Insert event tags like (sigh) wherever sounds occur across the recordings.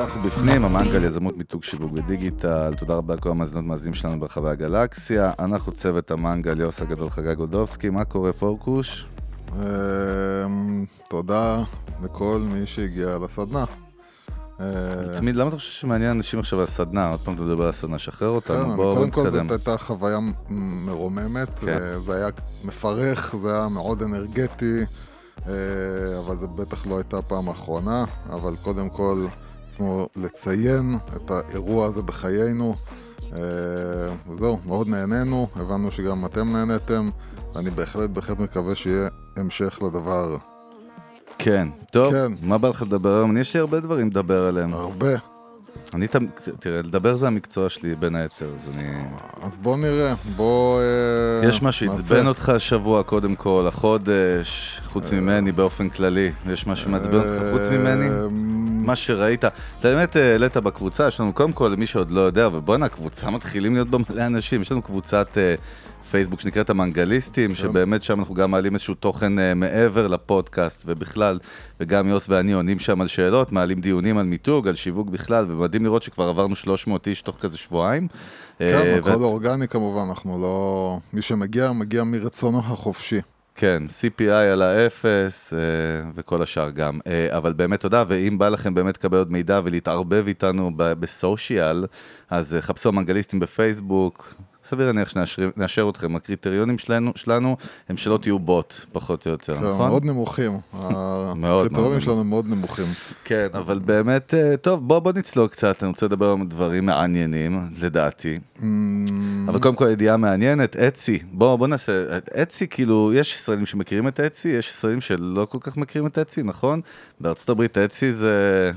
אנחנו בפנים, המנגל יזמות מיתוג שיווק ודיגיטל, תודה רבה לכל המאזינות מאזינים שלנו ברחבי הגלקסיה. אנחנו צוות המנגל, יוס הגדול חגי גולדובסקי, מה קורה פורקוש? אמ, תודה לכל מי שהגיע לסדנה. אה, תמיד, למה אתה חושב שמעניין אנשים עכשיו על הסדנה? עוד פעם אתה מדבר על הסדנה, שחרר כן, אותנו, אני- בואו קודם כל נתקדם. זאת הייתה חוויה מרוממת, כן. וזה היה מפרך, זה היה מאוד אנרגטי, אה, אבל זה בטח לא הייתה הפעם האחרונה, אבל קודם כל רצינו לציין את האירוע הזה בחיינו. אה, וזהו, מאוד נהנינו, הבנו שגם אתם נהניתם, ואני בהחלט בהחלט מקווה שיהיה המשך לדבר. כן, טוב, כן. מה בא לך לדבר היום? יש לי הרבה דברים לדבר עליהם. הרבה. אני, תראה, לדבר זה המקצוע שלי בין היתר, אז אני... אז בוא נראה, בוא... אה, יש מה שעצבן. אותך השבוע, קודם כל, החודש, חוץ ממני באופן כללי. יש משהו שמעצבן אותך חוץ ממני? מה שראית, אתה באמת אה, העלית בקבוצה, יש לנו קודם כל, למי שעוד לא יודע, ובואנה, הקבוצה מתחילים להיות בה מלא אנשים, יש לנו קבוצת אה, פייסבוק שנקראת המנגליסטים, שבאמת שם אנחנו גם מעלים איזשהו תוכן אה, מעבר לפודקאסט ובכלל, וגם יוס ואני עונים שם על שאלות, מעלים דיונים על מיתוג, על שיווק בכלל, ומדהים לראות שכבר עברנו 300 איש תוך כזה שבועיים. כן, אה, הכל ואת- אורגני כמובן, אנחנו לא... מי שמגיע, מגיע מרצונו החופשי. כן, CPI על האפס אה, וכל השאר גם. אה, אבל באמת תודה, ואם בא לכם באמת לקבל עוד מידע ולהתערבב איתנו בסושיאל, אז אה, חפשו מנגליסטים בפייסבוק. סביר להניח שנאשר אתכם, הקריטריונים שלנו, שלנו הם שלא תהיו בוט, פחות או יותר, כן, נכון? מאוד נמוכים. (laughs) הקריטריונים שלנו מאוד נמוכים. כן, אבל באמת, טוב, בוא, בוא נצלול קצת, אני רוצה לדבר על דברים מעניינים, לדעתי. אבל קודם כל ידיעה מעניינת, אצי, בוא, בוא נעשה, אצי כאילו, יש ישראלים שמכירים את אצי, יש ישראלים שלא כל כך מכירים את אצי, נכון? בארצות הברית אצי זה...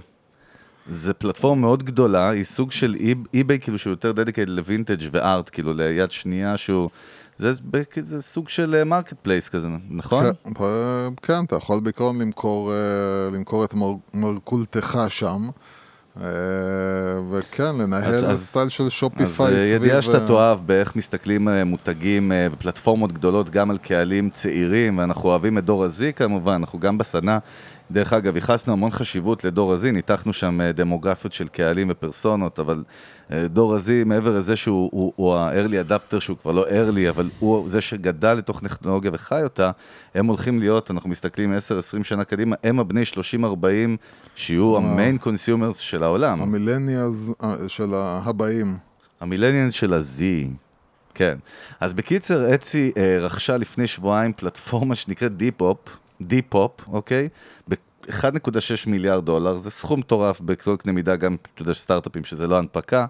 זה פלטפורמה מאוד גדולה, היא סוג של אי-ביי כאילו שהוא יותר dedicated לווינטג' ו art, כאילו יד שנייה שהוא... זה, זה סוג של marketplace כזה, נכון? כן, אה, כן, אתה יכול בעיקרון למכור, אה, למכור את מר- מרכולתך שם. אה, וכן, אז- לנהל אז- סטייל של אז שופיפיי אה, ידיעה שאתה אה, תאהב באיך מסתכלים מותגים בפלטפורמות גדולות גם על קהלים צעירים, ואנחנו אוהבים את דור הזי כמובן, אנחנו גם בסדנה, דרך אגב, ייחסנו המון חשיבות לדור הזי, ניתחנו שם אה, דמוגרפיות של קהלים ופרסונות, אבל אה, דור הזי, מעבר לזה שהוא הוא, הוא ה-early adapter, שהוא כבר לא early, אבל הוא זה שגדל לתוך טכנולוגיה וחי אותה, הם הולכים להיות, אנחנו מסתכלים 10-20 שנה קדימה, הם הבני 30-40 שיהיו ה main consumers של העולם. ה millennials אה, של הבאים. ה millennials של ה-Z. כן. אז בקיצר, אצי אה, רכשה לפני שבועיים פלטפורמה שנקראת דיפופ, דיפופ, אוקיי? ב-1.6 מיליארד דולר, זה סכום מטורף בכל קנה מידה, גם, אתה יודע, סטארט-אפים שזה לא הנפקה,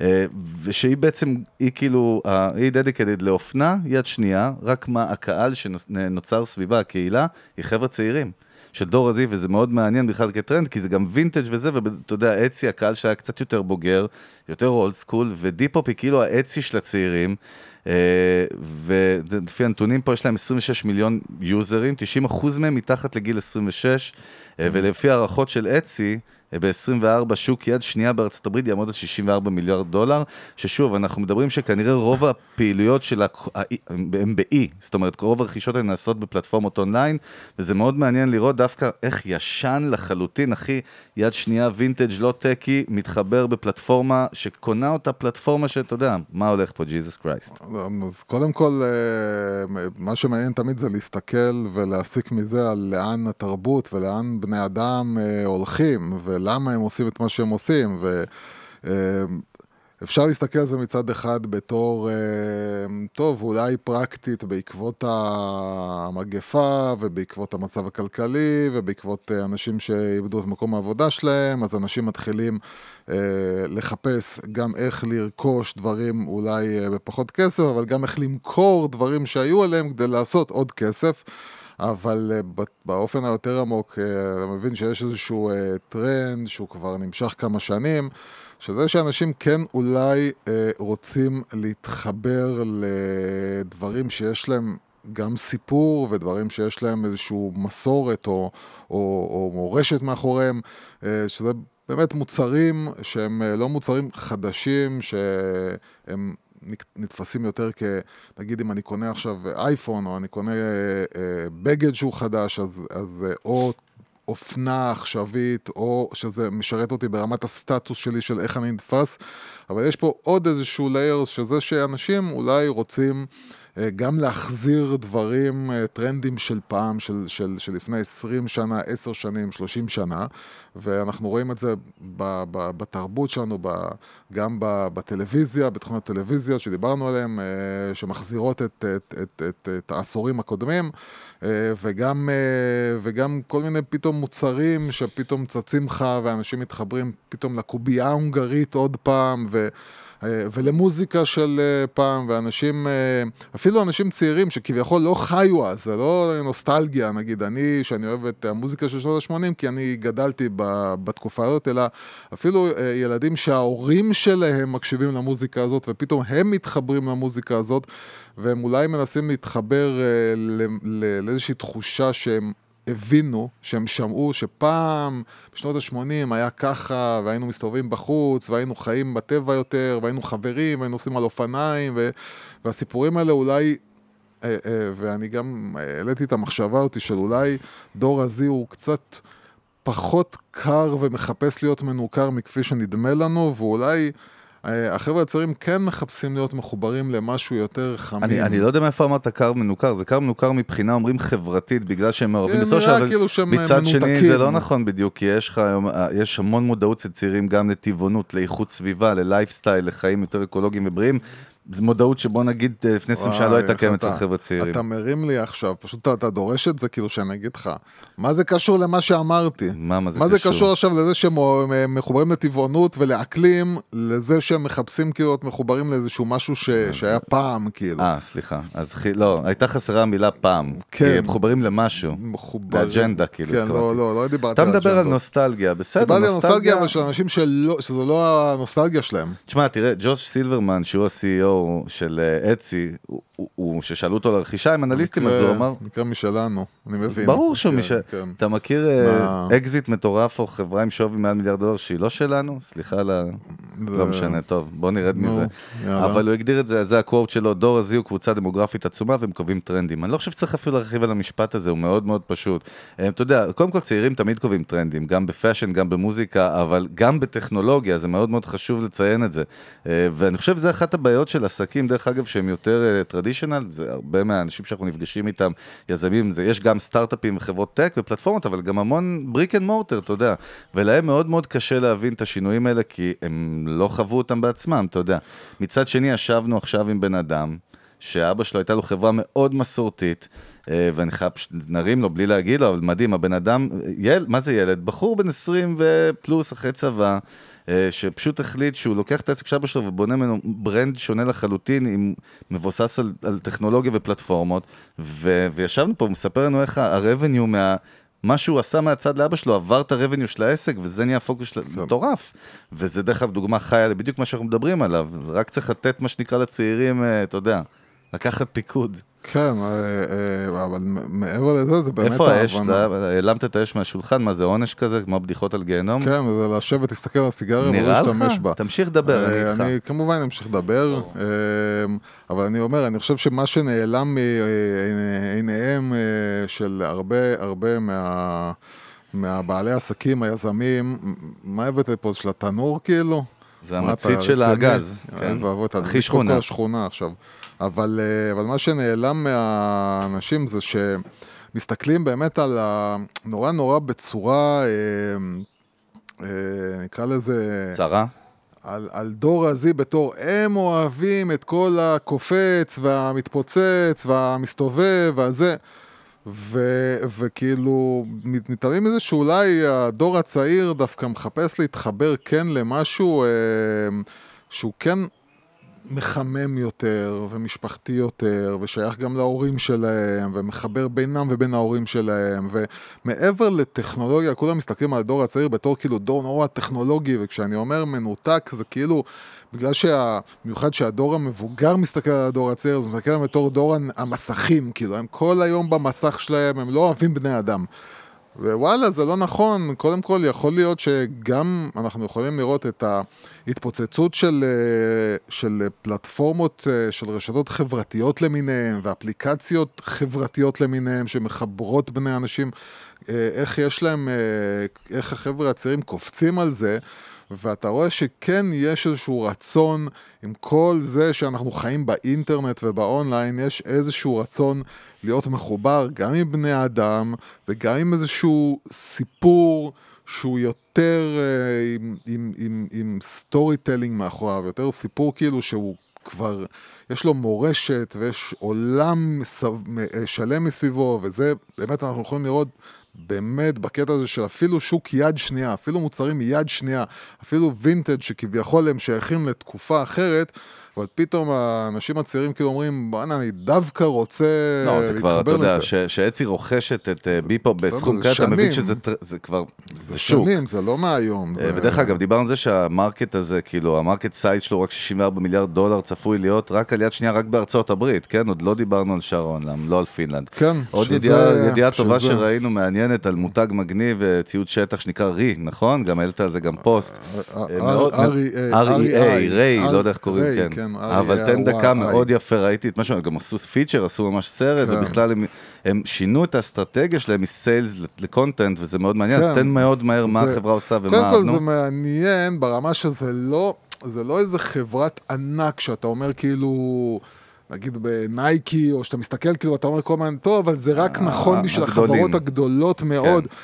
אה, ושהיא בעצם, היא כאילו, היא dedicated לאופנה, יד שנייה, רק מה הקהל שנוצר סביבה, הקהילה, היא חבר'ה צעירים. של דור ה Z, וזה מאוד מעניין בכלל כטרנד, כי זה גם וינטג' וזה, ואתה יודע, אצי, הקהל שהיה קצת יותר בוגר, יותר old school, ודיפופ היא כאילו האצי של הצעירים, ולפי הנתונים פה יש להם 26 מיליון יוזרים, 90% מהם מתחת לגיל 26, אה, ולפי הערכות של אצי, ב-24 שוק יד שנייה בארצות הברית יעמוד על 64 מיליארד דולר, ששוב, אנחנו מדברים שכנראה רוב הפעילויות של ה... הם ב-E, זאת אומרת, רוב הרכישות הן נעשות בפלטפורמות אונליין, וזה מאוד מעניין לראות דווקא איך ישן לחלוטין, אחי, יד שנייה וינטג' לא טקי, מתחבר בפלטפורמה שקונה אותה פלטפורמה שאתה יודע, מה הולך פה, ג'יזוס קרייסט. אז קודם כל, אה, מה שמעניין תמיד זה להסתכל ולהסיק מזה על לאן התרבות ולאן בני אדם אה, הולכים ולמה הם עושים את מה שהם עושים. ו... אה, אפשר להסתכל על זה מצד אחד בתור, אה, טוב, אולי פרקטית בעקבות המגפה ובעקבות המצב הכלכלי ובעקבות אה, אנשים שאיבדו את מקום העבודה שלהם, אז אנשים מתחילים אה, לחפש גם איך לרכוש דברים אולי אה, בפחות כסף, אבל גם איך למכור דברים שהיו עליהם כדי לעשות עוד כסף. אבל אה, באופן היותר עמוק, אה, אתה מבין שיש איזשהו אה, טרנד שהוא כבר נמשך כמה שנים, שזה שאנשים כן אולי רוצים להתחבר לדברים שיש להם גם סיפור ודברים שיש להם איזושהי מסורת או, או, או מורשת מאחוריהם, שזה באמת מוצרים שהם לא מוצרים חדשים, שהם נתפסים יותר כ... נגיד אם אני קונה עכשיו אייפון, או אני קונה אה, אה, בגד שהוא חדש, אז, אז אה, או אופנה עכשווית, או שזה משרת אותי ברמת הסטטוס שלי של איך אני נתפס, אבל יש פה עוד איזשהו לייר, שזה שאנשים אולי רוצים... אה, גם להחזיר דברים, אה, טרנדים של פעם, של, של, של לפני 20 שנה, 10 שנים, 30 שנה, ואנחנו רואים את זה ב, ב, בתרבות שלנו, ב, גם ב, בטלוויזיה, בתכונות טלוויזיה שדיברנו עליהן, אה, שמחזירות את, את, את, את, את העשורים הקודמים, וגם, וגם כל מיני פתאום מוצרים שפתאום צצים לך, ואנשים מתחברים פתאום לקובייה ההונגרית עוד פעם, ו... אה, ולמוזיקה של אה, פעם, ואנשים, אה, אפילו אנשים צעירים שכביכול לא חיו אז, זה לא נוסטלגיה, נגיד, אני, שאני אוהב את המוזיקה של שנות ה-80, כי אני גדלתי בתקופה הזאת, אלא אפילו ילדים שההורים שלהם מקשיבים למוזיקה הזאת, ופתאום הם מתחברים למוזיקה הזאת, והם אולי מנסים להתחבר לאיזושהי תחושה שהם... הבינו, שהם שמעו שפעם, בשנות ה-80 היה ככה, והיינו מסתובבים בחוץ, והיינו חיים בטבע יותר, והיינו חברים, והיינו נוסעים על אופניים, ו... והסיפורים האלה אולי, אה, אה, ואני גם העליתי את המחשבה אותי של אולי דור הזי הוא קצת פחות קר ומחפש להיות מנוכר מכפי שנדמה לנו, ואולי... אה, החבר'ה הצעירים כן מחפשים להיות מחוברים למשהו יותר חמים. אני, אני לא יודע מאיפה אמרת קר מנוכר, זה קר מנוכר מבחינה אומרים חברתית, בגלל שהם מעורבים כן, של נראה דבר, כאילו מצד שני מנותקים. זה לא נכון בדיוק, כי יש לך היום, אה, יש המון מודעות אצל צעירים גם לטבעונות, לאיכות סביבה, ללייפסטייל, לחיים יותר אקולוגיים ובריאים. זו מודעות שבוא נגיד אה, לפני 20 שנה לא הייתה קיימת אתה- אצל חבר'ה צעירים. אתה מרים לי עכשיו, פשוט אתה, אתה דורש את זה כאילו שאני אגיד לך. מה זה קשור למה שאמרתי? מה, מה זה מה זה קשור? קשור עכשיו לזה שהם אה, מחוברים לטבעונות ולאקלים, לזה שהם מחפשים כאילו להיות מחוברים לאיזשהו משהו ש... שהיה פעם כאילו. אה, סליחה. אז חי- לא, הייתה חסרה המילה פעם. כן. כי הם מחוברים למשהו. מחוברים. לאג'נדה, כאילו, כן, התכוונתי. לא, לא, לא דיברתי אתה על מדבר על. נוסטלגיה, בסדר, דיברתי על נוסטלגיה, אבל של אנשים שלא, שזו לא הנוסטלגיה שלהם. תשמע, תראה, ג'וש סילברמן, שהוא ה-CEO של אה, אצי, הוא- הוא- הוא- ששאלו אותו על הרכישה עם אנליסטים, אז הוא אמר... מקרה משלנו, אני מבין. ברור שהוא כן, מש... כן. אתה מכיר אה, מה? אקזיט מטורף או חברה עם שווי מעל מיליארד דולר שהיא לא שלנו? סליחה על ה... זה- לא משנה, טוב, בוא נרד נו, מזה. יאללה. אבל הוא הגדיר את זה, זה ה quote שלו, דור ה Z הוא קבוצה דמוגרפית עצומה והם קובעים טרנדים. אני לא חושב שצריך אפילו להרחיב על המשפט הזה, הוא מאוד מאוד פשוט. אה, אתה יודע, קודם כל צעירים תמיד קובעים טרנדים, גם ב fashion, גם במוזיקה, אבל גם בטכנולוגיה, זה מאוד מאוד חשוב לציין את זה. אה, ואני חושב שזה אחת הבעיות של עסקים, דרך אגב, שהם יותר traditional, זה הרבה מהאנשים שאנחנו נפגשים איתם, יזמים, זה, יש גם סטארט-אפים וחברות tech ופלטפורמות, אבל גם המון brick and mortar, אתה יודע. ולהם מאוד מאוד קשה להבין את השינויים האלה, כי הם לא חוו אותם בעצמם, אתה יודע. מצד שני, ישבנו עכשיו עם בן אדם, שאבא שלו הייתה לו חברה מאוד מסורתית, אה, ואני חייב, פשוט נרים לו בלי להגיד לו, אבל מדהים, הבן אדם, יל, מה זה ילד? בחור בן 20 ופלוס אחרי צבא, אה, שפשוט החליט שהוא לוקח את העסק של אבא שלו ובונה ממנו brand שונה לחלוטין, עם, מבוסס על, על טכנולוגיה ופלטפורמות, ו, וישבנו פה, הוא מספר לנו איך ה-revenue מה... מה שהוא עשה מהצד לאבא שלו, עבר את הרבניו של העסק, וזה נהיה הפוקוס של... מטורף. וזה דרך אגב דוגמה חיה לבדיוק מה שאנחנו מדברים עליו. רק צריך לתת מה שנקרא לצעירים, אה, אתה יודע, לקחת פיקוד. כן, אה, אה, אבל מעבר לזה, זה באמת איפה האש? העלמת את האש מהשולחן? מה זה עונש כזה? כמו בדיחות על גיהנום? כן, זה לשבת, להסתכל על הסיגריה ולא נראה לך? להשתמש בה. תמשיך לדבר, אה, אני איתך. אני כמובן אמשיך לדבר, אה, אבל אני אומר, אני חושב שמה שנעלם מעיניהם אה, של הרבה הרבה מה... מהבעלי עסקים, היזמים, מה הבאת פה? של התנור כאילו? זה המצית של אוי כן. הכי שכונה. השכונה עכשיו. אבל, אה, אבל מה שנעלם מהאנשים זה שמסתכלים באמת על ה... נורא נורא בצורה, אה, אה, נקרא לזה... צרה? על, על דור הזי בתור הם אוהבים את כל הקופץ והמתפוצץ והמסתובב והזה ו, וכאילו מת- מתעלמים מזה שאולי הדור הצעיר דווקא מחפש להתחבר כן למשהו אה, שהוא כן מחמם יותר ומשפחתי יותר, ושייך גם להורים שלהם, ומחבר בינם ובין ההורים שלהם, ומעבר לטכנולוגיה, כולם מסתכלים על הדור הצעיר בתור כאילו דור נורא טכנולוגי, וכשאני אומר מנותק זה כאילו, בגלל שבמיוחד שהדור המבוגר מסתכל על הדור הצעיר, הוא מסתכל עליהם בתור דור המסכים, כאילו, הם כל היום במסך שלהם, הם לא אוהבים בני אדם. ווואלה, זה לא נכון. קודם כל, יכול להיות שגם אנחנו יכולים לראות את ההתפוצצות של, אה, של פלטפורמות, אה, של רשתות חברתיות למיניהן, ואפליקציות חברתיות למיניהן שמחברות בני אנשים, אה, איך יש להם, איך החבר'ה הצעירים קופצים על זה. ואתה רואה שכן יש איזשהו רצון, עם כל זה שאנחנו חיים באינטרנט ובאונליין, יש איזשהו רצון להיות מחובר גם עם בני אדם וגם עם איזשהו סיפור שהוא יותר אה, עם, storytelling מאחוריו, יותר סיפור כאילו שהוא כבר, יש לו מורשת ויש עולם אה, שלם מסביבו, וזה באמת אנחנו יכולים לראות באמת בקטע הזה של אפילו שוק יד שנייה, אפילו מוצרים מיד שנייה, אפילו וינטג' שכביכול הם שייכים לתקופה אחרת, אבל פתאום האנשים הצעירים כאילו אומרים, בואנה, אני דווקא רוצה להתחבר לזה. לא, זה כבר, אתה יודע, שאטסי רוכשת את אה, דיפופ בסכום כזה, אתה מבין שזה זה כבר, זה שוק. שנים, זה לא מהיום. אה, ודרך אגב, דיברנו על זה שה market הזה, כאילו, ה market size שלו רק 64 מיליארד דולר צפוי להיות רק על יד שנייה, רק בארצות הברית, כן? עוד לא דיברנו על העולם, לא על פינלנד. כן. עוד ידיעה טובה שראינו, מעניינת, על מותג מגניב, אה, ציוד שטח שנקרא רי, נכון? גם העלת על זה גם פוסט. R.E.A, ריי, לא יודע איך קוראים, כן. כן. כן, אבל תן דקה, מאוד יפה, ראיתי את משהו, גם עשו פיצ'ר, עשו ממש סרט, כן. ובכלל הם, שינו את האסטרטגיה שלהם מסיילס לקונטנט, וזה מאוד מעניין, אז תן מאוד מהר מה החברה עושה ומה... קודם כל זה מעניין ברמה שזה לא, זה לא איזה חברת ענק שאתה אומר כאילו... נגיד בנייקי, או שאתה מסתכל כאילו, אתה אומר כל הזמן, טוב, אבל זה רק אה, נכון בשביל החברות הגדולות מאוד. כן.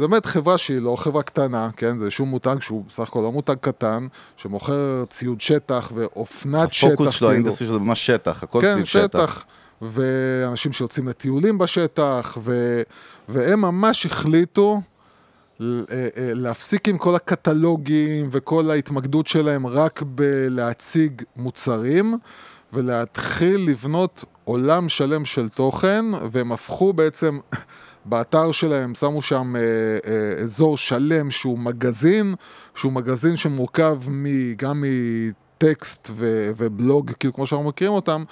זו באמת חברה שהיא לא חברה קטנה, כן? זה שום מותג שהוא בסך הכל לא מותג קטן, שמוכר ציוד שטח ואופנת שטח. הפוקוס שלו, ה industry שלו זה ממש שטח, הכל כן, סביב שטח. כן, שטח. ואנשים שיוצאים לטיולים בשטח, ו... והם ממש החליטו אה, אה, להפסיק עם כל הקטלוגים וכל ההתמקדות שלהם רק בלהציג מוצרים, ולהתחיל לבנות עולם שלם של תוכן, והם הפכו בעצם באתר שלהם שמו שם אה, אה, אזור שלם שהוא מגזין, שהוא מגזין שמורכב מ, גם מטקסט ו, ובלוג, כאילו כמו שאנחנו מכירים אותם,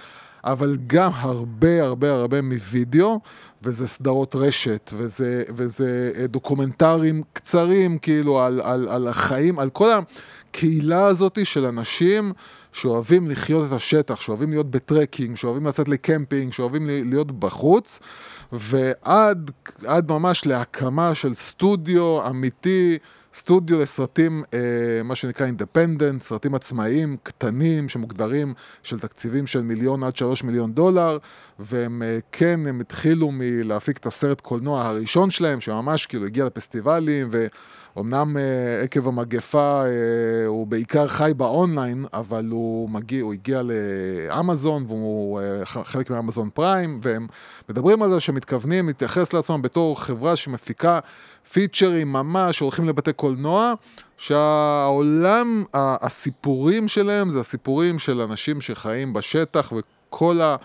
אבל גם הרבה הרבה הרבה מווידאו, וזה סדרות רשת, וזה, וזה אה, דוקומנטרים קצרים, כאילו, על, על, על החיים, על כל הקהילה הזאת של אנשים שאוהבים לחיות את השטח, שאוהבים להיות ב trekking, שאוהבים לצאת לקמפינג, שאוהבים להיות בחוץ. ועד ממש להקמה של סטודיו אמיתי, סטודיו לסרטים, אה, מה שנקרא independent, סרטים עצמאיים, קטנים, שמוגדרים של תקציבים של מיליון עד שלוש מיליון דולר, והם אה, כן, הם התחילו מלהפיק את הסרט קולנוע הראשון שלהם, שממש כאילו הגיע לפסטיבלים, ו... אמנם uh, עקב המגפה uh, הוא בעיקר חי באונליין, אבל הוא מגיע, הוא הגיע לאמזון והוא uh, חלק מאמזון פריים, והם מדברים על זה שמתכוונים להתייחס לעצמם בתור חברה שמפיקה פיצ'רים ממש, שהולכים לבתי קולנוע, שהעולם, הסיפורים שלהם זה הסיפורים של אנשים שחיים בשטח וכל ה...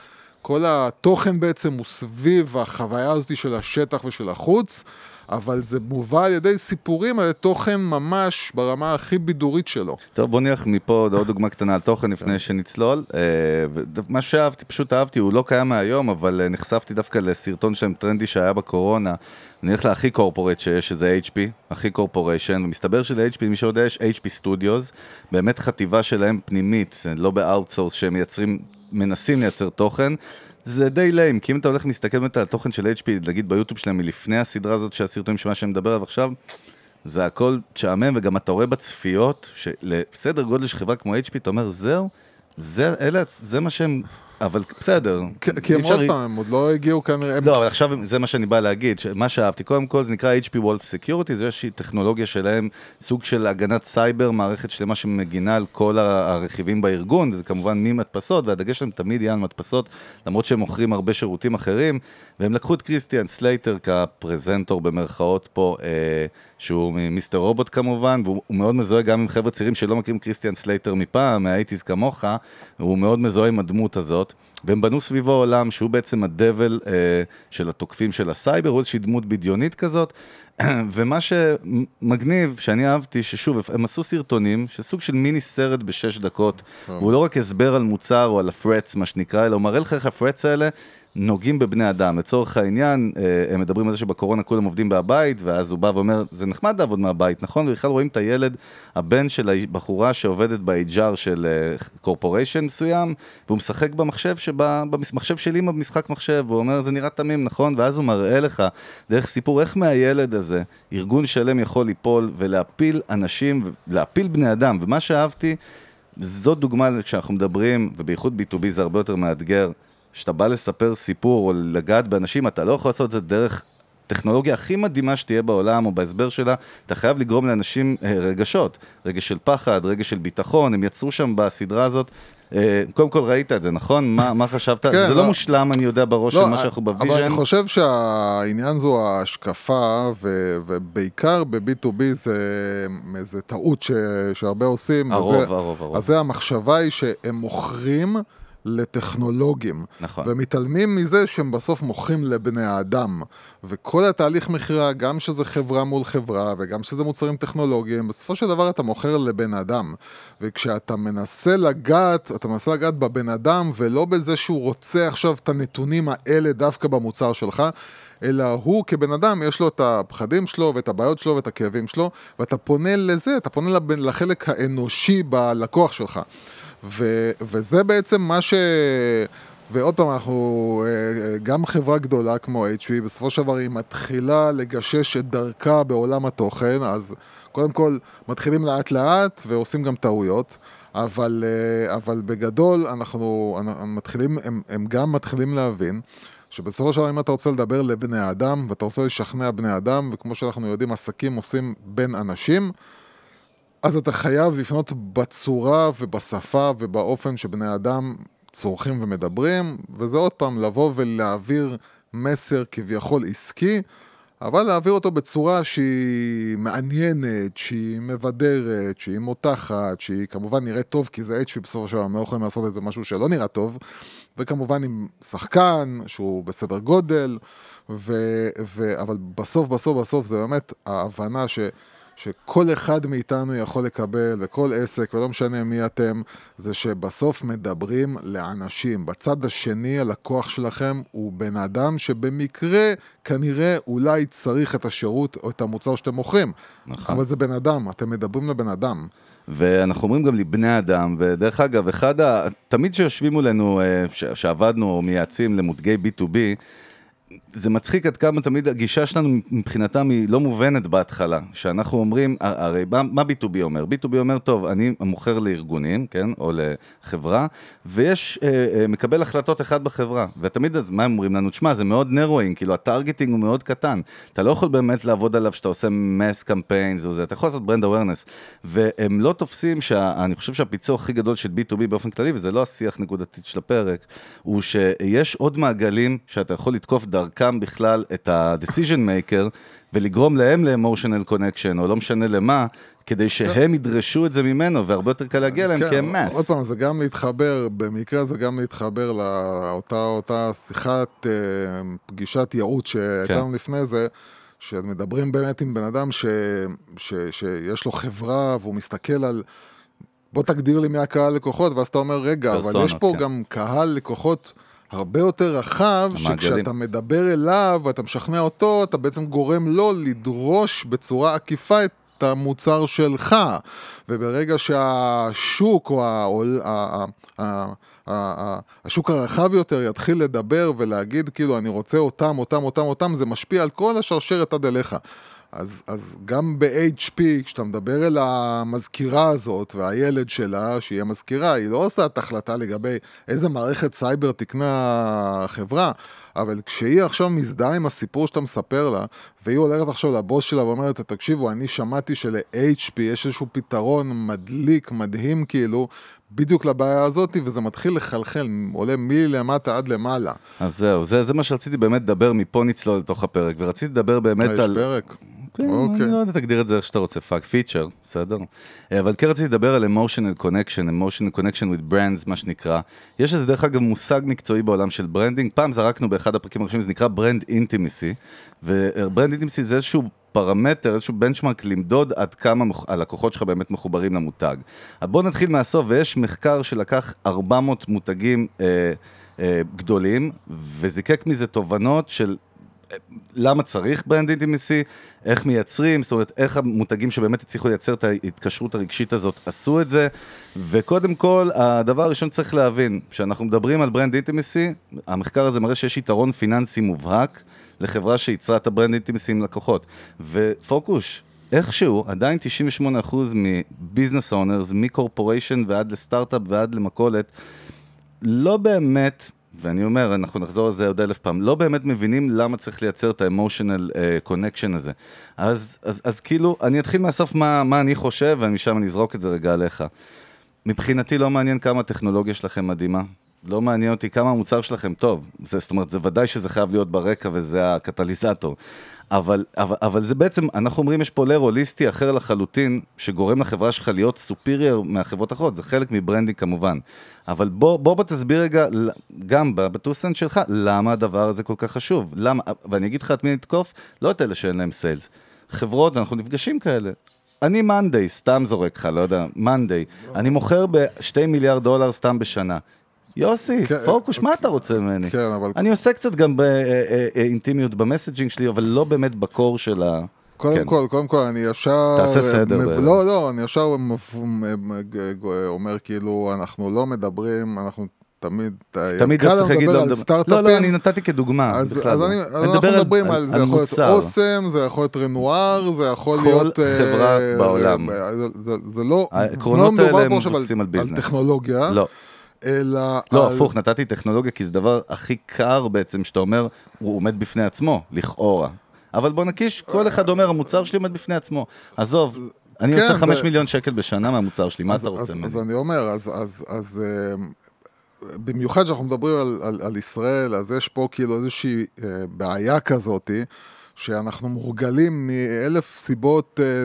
כל התוכן בעצם הוא סביב החוויה הזאת של השטח ושל החוץ. אבל זה מובא על ידי סיפורים, על תוכן ממש ברמה הכי בידורית שלו. טוב, בוא נלך מפה עוד דוגמה קטנה על תוכן לפני שנצלול. אה, מה שאהבתי, פשוט אהבתי, הוא לא קיים מהיום, אבל אה, נחשפתי דווקא לסרטון שלהם טרנדי שהיה בקורונה. אני הולך להכי corporate שיש, שזה HP, הכי corporation, ומסתבר של-HP, מי שיודע, יש HP Studios, באמת חטיבה שלהם פנימית, לא ב outsource, שהם מייצרים, מנסים לייצר תוכן. זה די ליים, כי אם אתה הולך להסתכל באמת על התוכן של HP, נגיד ביוטיוב שלהם מלפני הסדרה הזאת שהסרטונים שמה שאני מדבר עליו עכשיו, זה הכל תשעמם, וגם אתה רואה בצפיות, שלסדר גודל של חברה כמו HP, אתה אומר, זהו, זה, אלה, זה מה שהם אבל בסדר. כי הם עוד פעם, הם עוד לא הגיעו כנראה, לא, אבל עכשיו זה מה שאני בא להגיד, מה שאהבתי, קודם כל זה נקרא HP Wolf Security, זה איזושהי טכנולוגיה שלהם, סוג של הגנת סייבר, מערכת שלמה שמגינה על כל הרכיבים בארגון, וזה כמובן ממדפסות, והדגש שלהם תמיד יהיה על מדפסות, למרות שהם מוכרים הרבה שירותים אחרים, והם לקחו את קריסטיאן סלייטר כפרזנטור במרכאות פה, אה, שהוא מיסטר רובוט כמובן, והוא הוא מאוד מזוהה גם עם חבר'ה צעירים שלא מכירים קריסטיאן סלייטר מפעם, מה eighties כמוך, הוא מאוד מזוהה עם הדמות הזאת, והם בנו סביבו עולם שהוא בעצם ה devil אה, של התוקפים של הסייבר, הוא איזושהי דמות בדיונית כזאת, (clears throat) ומה שמגניב, שאני אהבתי, ששוב, הם עשו סרטונים, שסוג של מיני סרט בשש דקות, והוא לא רק הסבר על מוצר או על הפרטס, מה שנקרא, אלא הוא מראה לך איך הפרטס האלה נוגעים בבני אדם. לצורך העניין, אה, הם מדברים על זה שבקורונה כולם עובדים מהבית, ואז הוא בא ואומר, זה נחמד לעבוד מהבית, נכון? ובכלל רואים את הילד, הבן של הבחורה שעובדת ב-HR של קורפוריישן מסוים, והוא משחק במחשב, שבה, במחשב של אימא במשחק מחשב, והוא אומר, זה נראה תמים, נכון? ואז הוא מראה לך, דרך סיפור, איך מהילד הזה, ארגון שלם יכול ליפול ולהפיל אנשים, להפיל בני אדם. ומה שאהבתי, זאת דוגמה כשאנחנו מדברים, ובייחוד B2B זה הרבה יותר מאתגר, כשאתה בא לספר סיפור או לגעת באנשים, אתה לא יכול לעשות את זה דרך טכנולוגיה הכי מדהימה שתהיה בעולם, או בהסבר שלה, אתה חייב לגרום לאנשים אה, רגשות, רגש של פחד, רגש של ביטחון, הם יצרו שם בסדרה הזאת. אה, קודם כל ראית את זה, נכון? מה, מה חשבת? כן, זה לא לא. מושלם, אני יודע, בראש של מה שאנחנו אבל ב vision. אני חושב שהעניין זו ההשקפה, ו, ובעיקר ב-B2B זה, זה טעות ש, שהרבה עושים. הרוב, וזה, הרוב, הרוב. אז זה המחשבה היא שהם מוכרים לטכנולוגים. נכון. ומתעלמים מזה שהם בסוף מוכרים לבני האדם. וכל התהליך מכירה, גם שזה חברה מול חברה, וגם שזה מוצרים טכנולוגיים, בסופו של דבר אתה מוכר לבן אדם. וכשאתה מנסה לגעת, אתה מנסה לגעת בבן אדם, ולא בזה שהוא רוצה עכשיו את הנתונים האלה דווקא במוצר שלך, אלא הוא כבן אדם, יש לו את הפחדים שלו, ואת הבעיות שלו, ואת הכאבים שלו, ואתה פונה לזה, אתה פונה לחלק האנושי בלקוח שלך. ו, וזה בעצם מה ש... ועוד פעם, אנחנו, אה, גם חברה גדולה כמו HP, בסופו של דבר היא מתחילה לגשש את דרכה בעולם התוכן, אז קודם כל מתחילים לאט לאט ועושים גם טעויות, אבל, אה, אבל בגדול אנחנו, אנחנו מתחילים, הם, הם גם מתחילים להבין שבסופו של דבר אם אתה רוצה לדבר לבני אדם ואתה רוצה לשכנע בני אדם, וכמו שאנחנו יודעים, עסקים עושים בין אנשים, אז אתה חייב לפנות בצורה ובשפה ובאופן שבני אדם צורכים ומדברים, וזה עוד פעם לבוא ולהעביר מסר כביכול עסקי, אבל להעביר אותו בצורה שהיא מעניינת, שהיא מבדרת, שהיא מותחת, שהיא כמובן נראית טוב, כי זה HP בסופו של דבר, הם לא יכולים לעשות את זה משהו שלא נראה טוב, וכמובן עם שחקן שהוא בסדר גודל, ו, ו, אבל בסוף בסוף בסוף זה באמת ההבנה ש... שכל אחד מאיתנו יכול לקבל, וכל עסק, ולא משנה מי אתם, זה שבסוף מדברים לאנשים. בצד השני, הלקוח שלכם הוא בן אדם שבמקרה, כנראה, אולי צריך את השירות או את המוצר שאתם מוכרים. נכון. אבל זה בן אדם, אתם מדברים לבן אדם. ואנחנו אומרים גם לבני אדם, ודרך אגב, אחד ה... תמיד כשיושבים מולנו, אה, ש- שעבדנו או מייעצים למותגי B2B, זה מצחיק עד כמה תמיד הגישה שלנו מבחינתם היא לא מובנת בהתחלה. שאנחנו אומרים, הרי מה, מה B2B אומר? B2B אומר, טוב, אני מוכר לארגונים, כן, או לחברה, ויש אה, אה, מקבל החלטות אחד בחברה. ותמיד אז מה הם אומרים לנו? תשמע, זה מאוד narrowing, כאילו ה targeting הוא מאוד קטן. אתה לא יכול באמת לעבוד עליו שאתה עושה mass campaigns או זה, אתה יכול לעשות brand awareness. והם לא תופסים, שה, אני חושב שהפיצוח הכי גדול של B2B באופן כללי, וזה לא השיח נקודתית של הפרק, הוא שיש עוד מעגלים שאתה יכול לתקוף דרכם בכלל את ה-decision maker, ולגרום להם ל-emotional connection, או לא משנה למה, כדי שהם ידרשו את זה ממנו, והרבה יותר קל להגיע אליהם, כי הם מס. עוד פעם, זה גם להתחבר, במקרה זה גם להתחבר לאותה אותה שיחת אה, פגישת ייעוץ שהייתה כן. לנו לפני זה, שמדברים באמת עם בן אדם ש, ש, שיש לו חברה והוא מסתכל על... בוא תגדיר לי מי הקהל לקוחות, ואז אתה אומר, רגע, אבל פרסונות, יש פה כן. גם קהל לקוחות הרבה יותר רחב, המעגלים. שכשאתה מדבר אליו ואתה משכנע אותו, אתה בעצם גורם לו לדרוש בצורה עקיפה את המוצר שלך. וברגע שהשוק או העול- ה- ה- ה- ה- ה- השוק הרחב יותר יתחיל לדבר ולהגיד כאילו אני רוצה אותם, אותם, אותם, אותם, זה משפיע על כל השרשרת עד אליך. אז, אז גם ב-HP, כשאתה מדבר אל המזכירה הזאת והילד שלה, שהיא המזכירה, היא לא עושה את ההחלטה לגבי איזה מערכת סייבר תקנה החברה, אבל כשהיא עכשיו מזדהה עם הסיפור שאתה מספר לה, והיא הולכת עכשיו לבוס שלה ואומרת, תקשיבו, אני שמעתי של-HP יש איזשהו פתרון מדליק, מדהים כאילו, בדיוק לבעיה הזאת, וזה מתחיל לחלחל, עולה מלמטה עד למעלה. אז זהו, זה, זה מה שרציתי באמת לדבר, מפה נצלול לתוך הפרק, ורציתי לדבר באמת יש על... פרק. כן, אוקיי. אני לא יודע, תגדיר את זה איך שאתה רוצה, fuck feature, בסדר? אה, אבל כן רציתי לדבר על emotional connection, emotional connection with brands, מה שנקרא. יש איזה דרך אגב מושג מקצועי בעולם של branding, פעם זרקנו באחד הפרקים הראשונים, זה נקרא brand intimacy, ו brand intimacy זה איזשהו פרמטר, איזשהו benchmark למדוד עד כמה הלקוחות שלך באמת מחוברים למותג. אז בואו נתחיל מהסוף, ויש מחקר שלקח 400 מותגים אה, אה, גדולים, וזיקק מזה תובנות של למה צריך brand intimacy, איך מייצרים, זאת אומרת, איך המותגים שבאמת הצליחו לייצר את ההתקשרות הרגשית הזאת עשו את זה, וקודם כל, הדבר הראשון שצריך להבין, כשאנחנו מדברים על brand intimacy, המחקר הזה מראה שיש יתרון פיננסי מובהק לחברה שייצרה את ה brand intimacy עם לקוחות. ופוקוש, איכשהו, עדיין 98% מ business owners, מ corporation ועד לסטארט-אפ ועד למכולת, לא באמת, ואני אומר, אנחנו נחזור על זה עוד אלף פעם, לא באמת מבינים למה צריך לייצר את ה emotional connection הזה. אז, אז, אז כאילו, אני אתחיל מהסוף מה, מה אני חושב, ומשם אני אזרוק את זה רגע עליך. מבחינתי לא מעניין כמה הטכנולוגיה שלכם מדהימה. לא מעניין אותי כמה המוצר שלכם טוב. זה, זאת אומרת, זה ודאי שזה חייב להיות ברקע וזה הקטליזטור. אבל, אבל, אבל זה בעצם, אנחנו אומרים, יש פה layer הוליסטי אחר לחלוטין, שגורם לחברה שלך להיות superior מהחברות האחרות, זה חלק מ branding כמובן. אבל בוא, בוא, בוא תסביר רגע, גם ב two cents שלך, למה הדבר הזה כל כך חשוב. למה, ואני אגיד לך את מי נתקוף, לא את אלה שאין להם sales. חברות, אנחנו נפגשים כאלה. אני מאנדיי, סתם זורק לך, לא יודע, מאנדיי. אני מוכר בשתי מיליארד דולר סתם בשנה. יוסי, כן, פוקוס, מה אוקיי. אתה רוצה ממני? כן, אבל- אני עושה קצת גם באינטימיות ב messaging שלי, אבל לא באמת ב core של ה... קודם כן. כל, קודם כל, אני ישר... תעשה סדר מב- לא, לא, אני ישר אומר כאילו, אנחנו לא מדברים, אנחנו תמיד... תמיד קל צריך להגיד לא על מדבר. סטארט-אפים. לא, לא, אני נתתי כדוגמה. אז, בכלל אז, לא. אני, אז אנחנו מדבר מדברים על, זה יכול להיות מוצר. אוסם, זה יכול להיות רנואר, זה יכול כל להיות... חברה אה, בעולם. אה, זה, זה, זה לא, העקרונות לא האלה הם מבוססים על על ביזנס. טכנולוגיה, לא, אלא לא, על... הפוך, נתתי טכנולוגיה כי זה דבר הכי קר בעצם, שאתה אומר, הוא עומד בפני עצמו, לכאורה. אבל בוא נקיש, כל אחד אומר, המוצר שלי עומד בפני עצמו. עזוב, אני כן, עושה זה- 5 מיליון שקל בשנה מהמוצר שלי, מה אז, אתה רוצה ממני? אז אני אומר, אז, אז, אז אה, במיוחד כשאנחנו מדברים על, על, על ישראל, אז יש פה כאילו איזושהי אה, בעיה כזאתי, שאנחנו מורגלים מאלף סיבות אה,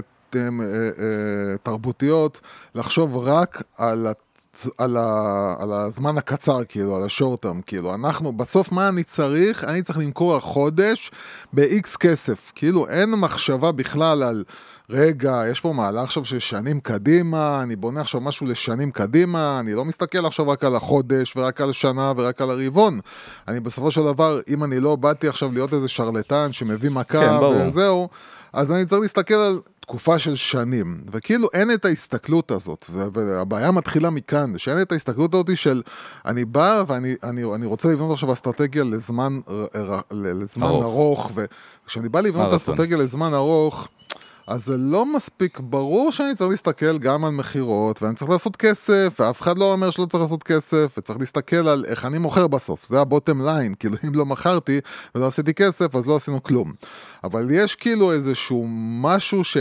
תרבותיות לחשוב רק על. על, ה, על הזמן הקצר, כאילו, על השורטרם, כאילו, אנחנו, בסוף מה אני צריך? אני צריך למכור החודש ב-X כסף, כאילו, אין מחשבה בכלל על, רגע, יש פה מהלך עכשיו של שנים קדימה, אני בונה עכשיו משהו לשנים קדימה, אני לא מסתכל עכשיו רק על החודש ורק על שנה ורק על הרבעון. אני בסופו של דבר, אם אני לא באתי עכשיו להיות איזה שרלטן שמביא מכה כן, ברור. וזהו, אז אני צריך להסתכל על תקופה של שנים, וכאילו אין את ההסתכלות הזאת, והבעיה מתחילה מכאן, שאין את ההסתכלות הזאת של אני בא ואני אני, אני רוצה לבנות עכשיו אסטרטגיה לזמן, ר, ר, לזמן ארוך. ארוך, וכשאני בא לבנות. אסטרטגיה לזמן ארוך, אז זה לא מספיק ברור שאני צריך להסתכל גם על מכירות, ואני צריך לעשות כסף, ואף אחד לא אומר שלא צריך לעשות כסף, וצריך להסתכל על איך אני מוכר בסוף, זה הבוטם ליין, כאילו אם לא מכרתי ולא עשיתי כסף, אז לא עשינו כלום. אבל יש כאילו איזשהו משהו ש...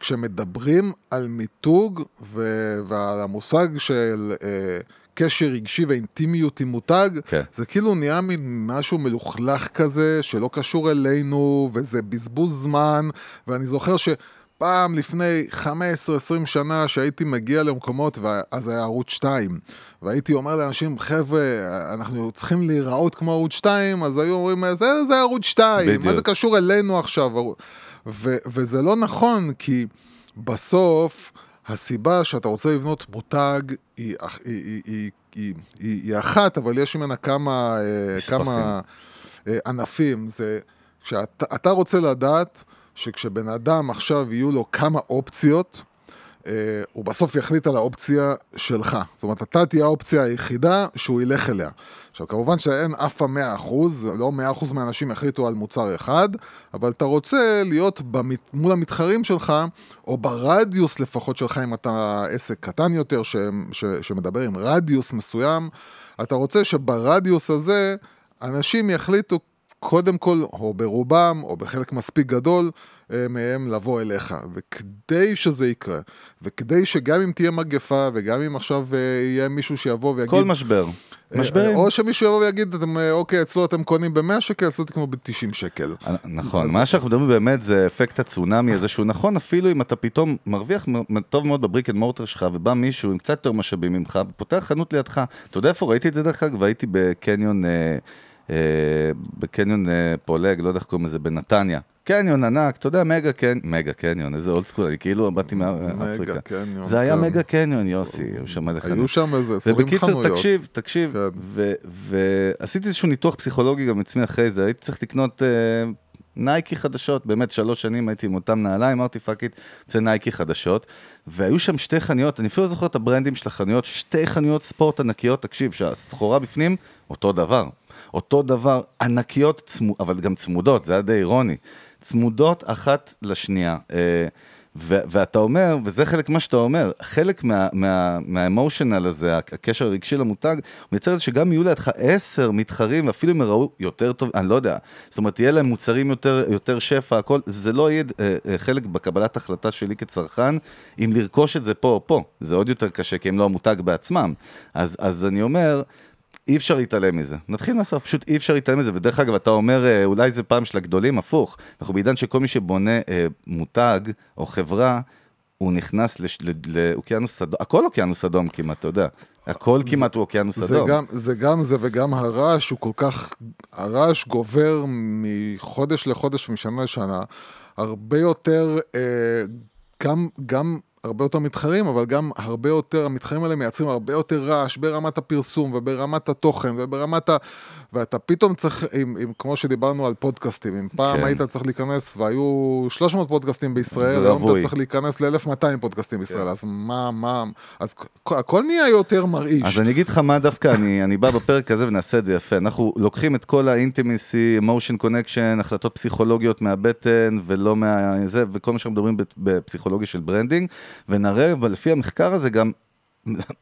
כשמדברים על מיתוג ו... ועל המושג של אה, קשר רגשי ואינטימיות עם מותג, כן. זה כאילו נהיה מין משהו מלוכלך כזה, שלא קשור אלינו, וזה בזבוז זמן, ואני זוכר ש... פעם לפני 15-20 שנה שהייתי מגיע למקומות, ואז היה ערוץ 2, והייתי אומר לאנשים, חבר'ה, אנחנו צריכים להיראות כמו ערוץ 2, אז היו אומרים, זה, זה ערוץ 2, מה בדיוק. זה קשור אלינו עכשיו? ו- וזה לא נכון, כי בסוף הסיבה שאתה רוצה לבנות מותג היא, היא, היא, היא, היא, היא, היא אחת, אבל יש ממנה כמה, אה. כמה אה, ענפים. זה שאתה אתה רוצה לדעת שכשבן אדם עכשיו יהיו לו כמה אופציות, הוא בסוף יחליט על האופציה שלך. זאת אומרת, אתה תהיה האופציה היחידה שהוא ילך אליה. עכשיו, כמובן שאין אף פעם 100%, לא 100% מהאנשים יחליטו על מוצר אחד, אבל אתה רוצה להיות במת... מול המתחרים שלך, או ברדיוס לפחות שלך, אם אתה עסק קטן יותר, ש... ש... שמדבר עם רדיוס מסוים, אתה רוצה שברדיוס הזה אנשים יחליטו קודם כל, או ברובם, או בחלק מספיק גדול אה, מהם לבוא אליך. וכדי שזה יקרה, וכדי שגם אם תהיה מגפה, וגם אם עכשיו אה, יהיה מישהו שיבוא ויגיד... כל משבר. אה, משברים. או שמישהו יבוא ויגיד, אתם, אה, אוקיי, אצלו אתם קונים ב-100 שקל, אצלו תקנו ב-90 שקל. נכון, מה שאנחנו מדברים באמת זה אפקט הצונאמי הזה, שהוא נכון אפילו אם אתה פתאום מרוויח טוב מאוד ב brick and mortar שלך, ובא מישהו עם קצת יותר משאבים ממך, ופותח חנות לידך. אתה יודע איפה ראיתי את זה דרך אגב? הייתי בקניון, אה, אה, בקניון אה, פולג, לא יודע איך קוראים לזה, בנתניה. קניון ענק, אתה יודע, מגה קניון, מגה קניון, איזה old school, אני כאילו באתי מאפריקה. קניון, זה היה כן. מגה קניון, יוסי, היו שם מלא היו. שם איזה 20 ובקיצר, חנויות. תקשיב, תקשיב, כן. ועשיתי איזשהו ניתוח פסיכולוגי גם עצמי אחרי זה, הייתי צריך לקנות אה, נייקי חדשות, באמת שלוש שנים הייתי עם אותם נעליים, אמרתי fuck it, רוצה נייקי חדשות, והיו שם שתי חנויות, אני אפילו לא זוכר את הברנדים של החנויות, שתי חנויות ספורט ענקיות, תקשיב, שהסחורה בפנים, אותו דבר. אותו דבר, ענקיות, צמו, אבל גם צמודות, זה היה די אירוני. צמודות אחת לשנייה. אה, ו- ואתה אומר, וזה חלק מה שאתה אומר, חלק מה- מה- מה emotional הזה, הקשר הרגשי למותג, הוא מייצר את זה שגם יהיו לידך עשר מתחרים, ואפילו אם יראו יותר טוב, אני לא יודע. זאת אומרת, יהיה להם מוצרים יותר, יותר שפע, הכל, זה לא יהיה אה, אה, חלק בקבלת החלטה שלי כצרכן, אם לרכוש את זה פה או פה. זה עוד יותר קשה, כי הם לא המותג בעצמם. אז, אז אני אומר, אי אפשר להתעלם מזה. נתחיל מהסוף, פשוט אי אפשר להתעלם מזה. ודרך אגב, אתה אומר, אה, אולי זה פעם של הגדולים, הפוך. אנחנו בעידן שכל מי שבונה אה, מותג או חברה, הוא נכנס לש, לאוקיינוס אדום, הכל אוקיינוס אדום כמעט, אתה יודע. הכל כמעט הוא אוקיינוס זה אדום. גם, זה גם זה וגם הרעש הוא כל כך, הרעש גובר מחודש לחודש ומשנה לשנה, הרבה יותר, אה, גם, גם הרבה יותר מתחרים, אבל גם הרבה יותר, המתחרים האלה מייצרים הרבה יותר רעש ברמת הפרסום וברמת התוכן וברמת ה... ואתה פתאום צריך, אם, אם, כמו שדיברנו על פודקאסטים, אם פעם כן. היית צריך להיכנס והיו 300 פודקאסטים בישראל, היום אתה. צריך להיכנס ל-1200 פודקאסטים בישראל, אז מה, מה, אז הכ- הכל נהיה יותר מרעיש. אז אני אגיד לך מה דווקא, אני, אני בא בפרק הזה ונעשה את זה יפה. אנחנו לוקחים את כל ה intimacy, emotion connection, החלטות פסיכולוגיות מהבטן ולא מה... זה, וכל מה שאנחנו מדברים בפסיכולוגיה של branding, ונראה, לפי המחקר הזה גם,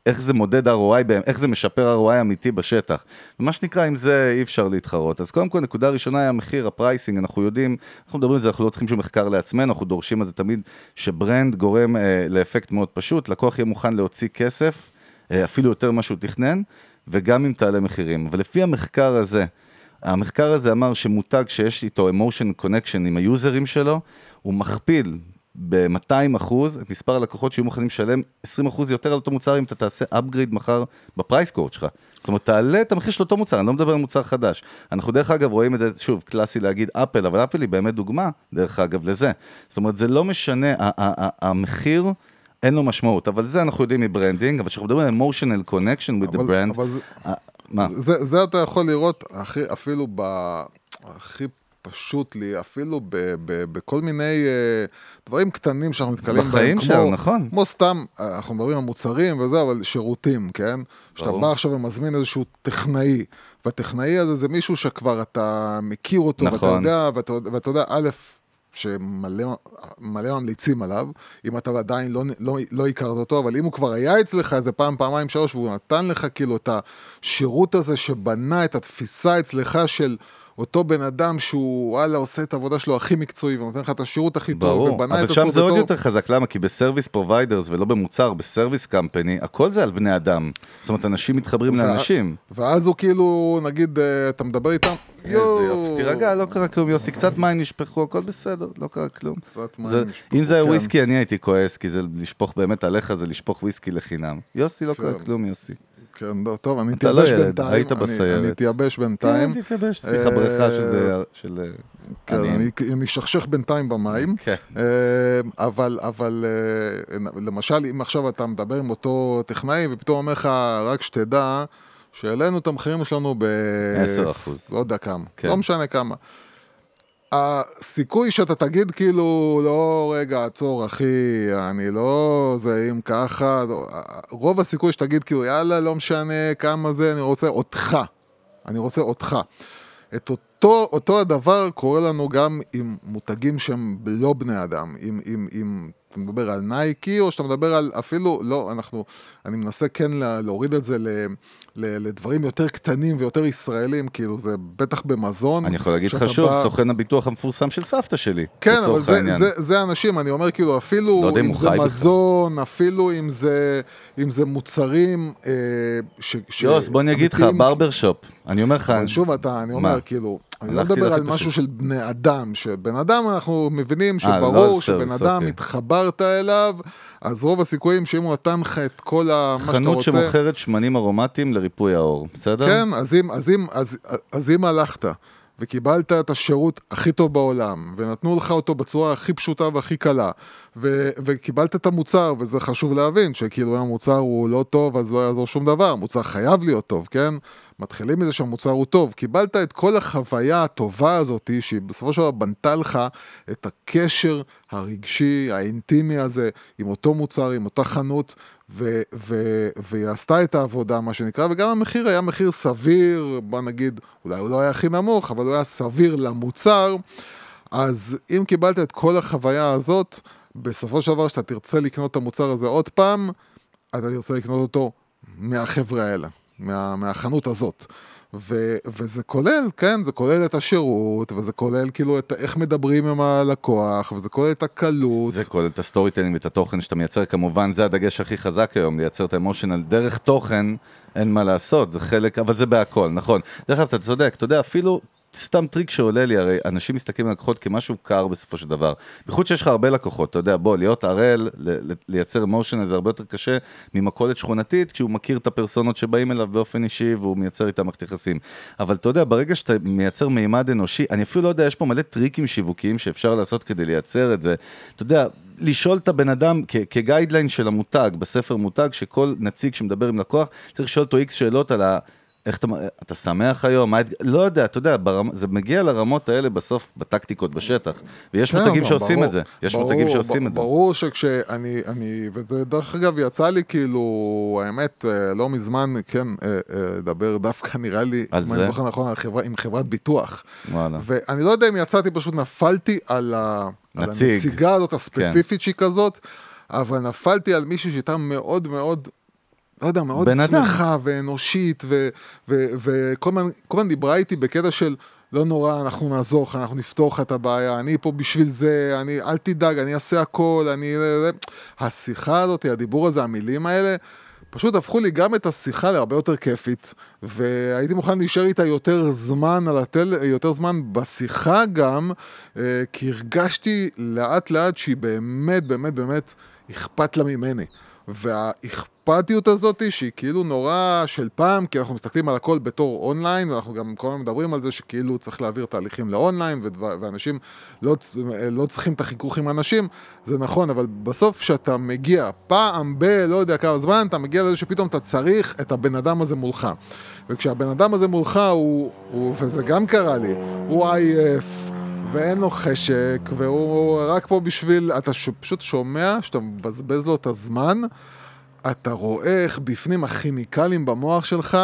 איך זה מודד ROI, איך זה משפר ROI אמיתי בשטח. ומה שנקרא, עם זה אי אפשר להתחרות. אז קודם כל, נקודה ראשונה היא המחיר, ה pricing, אנחנו יודעים, אנחנו מדברים על זה, אנחנו לא צריכים שום מחקר לעצמנו, אנחנו דורשים על זה תמיד שברנד גורם אה, לאפקט מאוד פשוט, לקוח יהיה מוכן להוציא כסף, אה, אפילו יותר ממה שהוא תכנן, וגם אם תעלה מחירים. אבל לפי המחקר הזה, המחקר הזה אמר שמותג שיש איתו emotion connection עם היוזרים שלו, הוא מכפיל ב-200 אחוז את מספר הלקוחות שיהיו מוכנים לשלם 20 אחוז יותר על אותו מוצר אם אתה תעשה upgrade מחר בפרייס קורט שלך. זאת אומרת, תעלה את המחיר של אותו מוצר, אני לא מדבר על מוצר חדש. אנחנו דרך אגב רואים את זה, שוב, קלאסי להגיד אפל, אבל אפל היא באמת דוגמה, דרך אגב, לזה. זאת אומרת, זה לא משנה, המחיר... אין לו משמעות, אבל זה אנחנו יודעים מ branding, אבל כשאנחנו מדברים על emotional connection with the אבל- brand, אבל מה? זה, זה אתה יכול לראות הכי, אפילו ב... הכי פשוט לי, אפילו ב, ב, בכל מיני אה, דברים קטנים שאנחנו נתקלים בהם. בחיים שלנו, נכון. כמו סתם, אה, אנחנו מדברים על מוצרים וזה, אבל שירותים, כן? שאתה. בא עכשיו ומזמין איזשהו טכנאי, והטכנאי הזה זה מישהו שכבר אתה מכיר אותו, ואתה נכון. יודע, ואתה, ואתה יודע, א', שמלא מלא ממליצים עליו, אם אתה עדיין לא, לא, לא הכרת אותו, אבל אם הוא כבר היה אצלך איזה פעם, פעמיים, שלוש, והוא נתן לך כאילו את השירות הזה שבנה את התפיסה אצלך של אותו בן אדם שהוא, וואלה, עושה את העבודה שלו הכי מקצועי, ונותן לך את השירות הכי טוב, ברור, ובנה אבל את שם עצמו זה עוד. יותר חזק, למה? כי ב service providers ולא במוצר, ב service company, הכל זה על בני אדם. זאת אומרת, אנשים מתחברים וה- לאנשים. ואז הוא כאילו, נגיד, אה, אתה מדבר איתם, איזה יופי, תירגע, לא קרה כלום, יוסי, קצת מים נשפכו, הכל בסדר, לא קרה כלום. קצת מים זה- נשפכו, אם זה היה כן. וויסקי, אני הייתי כועס, כי זה לשפוך באמת עליך, זה לשפוך וויסקי לחינם. יוסי, לא קרה כן. כלום, יוסי. כן, לא, טוב, אני אתה לא אתייבש ילד, בינתיים. היית אני- בסיירת. אני אתייבש בינתיים. כן, תתייבש, סליחה, בריכה של זה, של... אה, כן. אני- אני אשכשך בינתיים במים. כן. אה, אבל, אבל אה, למשל, אם עכשיו אתה מדבר עם אותו טכנאי, ופתאום אומר לך, רק שתדע, שהעלינו את המחירים שלנו ב... 10%. לא יודע כמה. כן. לא משנה כמה. הסיכוי שאתה תגיד כאילו, לא, רגע, עצור, אחי, אני לא, זה אם ככה, לא, רוב הסיכוי שתגיד כאילו, יאללה, לא משנה כמה זה, אני רוצה אותך. אני רוצה אותך. את אותו, אותו הדבר קורה לנו גם עם מותגים שהם לא בני אדם, עם אתה מדבר על נייקי, או שאתה מדבר על אפילו, לא, אנחנו, אני מנסה כן להוריד את זה לדברים יותר קטנים ויותר ישראלים, כאילו זה בטח במזון. אני יכול להגיד לך שוב, בא... סוכן הביטוח המפורסם של סבתא שלי, כן, אבל זה, זה, זה אנשים, אני אומר כאילו, אפילו לא אם זה מזון, בכלל. אפילו אם זה, אם זה מוצרים אה, ש... יוס, בוא אני אגיד לך, ברבר שופ, אני אומר לך... שוב, אתה, אני אומר, מה? כאילו... אני לא מדבר על משהו של בני אדם, שבן אדם אנחנו מבינים אה, שברור לא שבן אדם. התחברת אליו, אז רוב הסיכויים שאם הוא נתן לך את כל מה שאתה רוצה... חנות שמוכרת שמנים ארומטיים לריפוי העור, בסדר? כן, אז אם, אז אם, אז, אז אם הלכת וקיבלת את השירות הכי טוב בעולם, ונתנו לך אותו בצורה הכי פשוטה והכי קלה, ו- וקיבלת את המוצר, וזה חשוב להבין, שכאילו אם המוצר הוא לא טוב, אז לא יעזור שום דבר, המוצר חייב להיות טוב, כן? מתחילים מזה שהמוצר הוא טוב. קיבלת את כל החוויה הטובה הזאת, שהיא בסופו של דבר בנתה לך את הקשר הרגשי, האינטימי הזה, עם אותו מוצר, עם אותה חנות, ו- ו- והיא עשתה את העבודה, מה שנקרא, וגם המחיר היה מחיר סביר, בוא נגיד, אולי הוא לא היה הכי נמוך, אבל הוא היה סביר למוצר. אז אם קיבלת את כל החוויה הזאת, בסופו של דבר, כשאתה תרצה לקנות את המוצר הזה עוד פעם, אתה תרצה לקנות אותו מהחבר'ה האלה, מה, מהחנות הזאת. ו, וזה כולל, כן, זה כולל את השירות, וזה כולל כאילו את איך מדברים עם הלקוח, וזה כולל את הקלות. זה כולל את ה storytelling ואת התוכן שאתה מייצר, כמובן, זה הדגש הכי חזק היום, לייצר את ה emotional דרך תוכן, אין מה לעשות, זה חלק, אבל זה בהכל, נכון. דרך אגב, אתה צודק, אתה יודע, אפילו סתם טריק שעולה לי, הרי אנשים מסתכלים על לקוחות כמשהו קר בסופו של דבר. בייחוד שיש לך הרבה לקוחות, אתה יודע, בוא, להיות ערל, לייצר emotion זה הרבה יותר קשה ממכולת שכונתית, כשהוא מכיר את הפרסונות שבאים אליו באופן אישי והוא מייצר איתם מערכת יחסים. אבל אתה יודע, ברגע שאתה מייצר מימד אנושי, אני אפילו לא יודע, יש פה מלא טריקים שיווקיים שאפשר לעשות כדי לייצר את זה. אתה יודע, לשאול את הבן אדם כגיידליין של המותג, בספר מותג, שכל נציג שמדבר עם לקוח, צריך לשאול אותו איקס שאלות על. איך אתה, אתה שמח היום? מה, לא יודע, אתה יודע, ברמה, זה מגיע לרמות האלה בסוף, בטקטיקות בשטח. ויש כן, מותגים שעושים ברור, את זה. יש ברור, מותגים שעושים ב, את זה. ברור שכשאני, אני, ודרך אגב, יצא לי כאילו, האמת, אה, לא מזמן, כן, אה, אה, לדבר דווקא, (laughs) נראה לי, על זה? אם אני זוכר נכון, חברה, עם חברת ביטוח. וואלה. ואני לא יודע אם יצאתי, פשוט נפלתי על, ה, נציג. על הנציגה הזאת הספציפית כן. שהיא כזאת. אבל נפלתי על מישהי שהייתה מאוד מאוד לא יודע, מאוד שמחה ואנושית, וכל הזמן דיברה איתי בקטע של, לא נורא, אנחנו נעזור לך, אנחנו נפתור לך את הבעיה, אני פה בשביל זה, אני, אל תדאג, אני אעשה הכל, אני... השיחה הזאת, הדיבור הזה, המילים האלה, פשוט הפכו לי גם את השיחה להרבה יותר כיפית, והייתי מוכן להישאר איתה יותר זמן על הטל... יותר זמן בשיחה גם, אה, כי הרגשתי לאט לאט שהיא באמת, באמת, באמת אכפת לה ממני. והאכפתיות הזאת שהיא כאילו נורא של פעם, כי אנחנו מסתכלים על הכל בתור אונליין, ואנחנו גם כל הזמן מדברים על זה שכאילו צריך להעביר תהליכים לאונליין, ואנשים לא, לא צריכים את החיכוך עם אנשים, זה נכון, אבל בסוף כשאתה מגיע פעם ב... לא יודע כמה זמן, אתה מגיע לזה שפתאום אתה צריך את הבן אדם הזה מולך. וכשהבן אדם הזה מולך הוא, הוא וזה גם קרה לי, הוא עייף. ואין לו חשק, והוא רק פה בשביל, אתה ש... פשוט שומע שאתה מבזבז לו את הזמן, אתה רואה איך בפנים הכימיקלים במוח שלך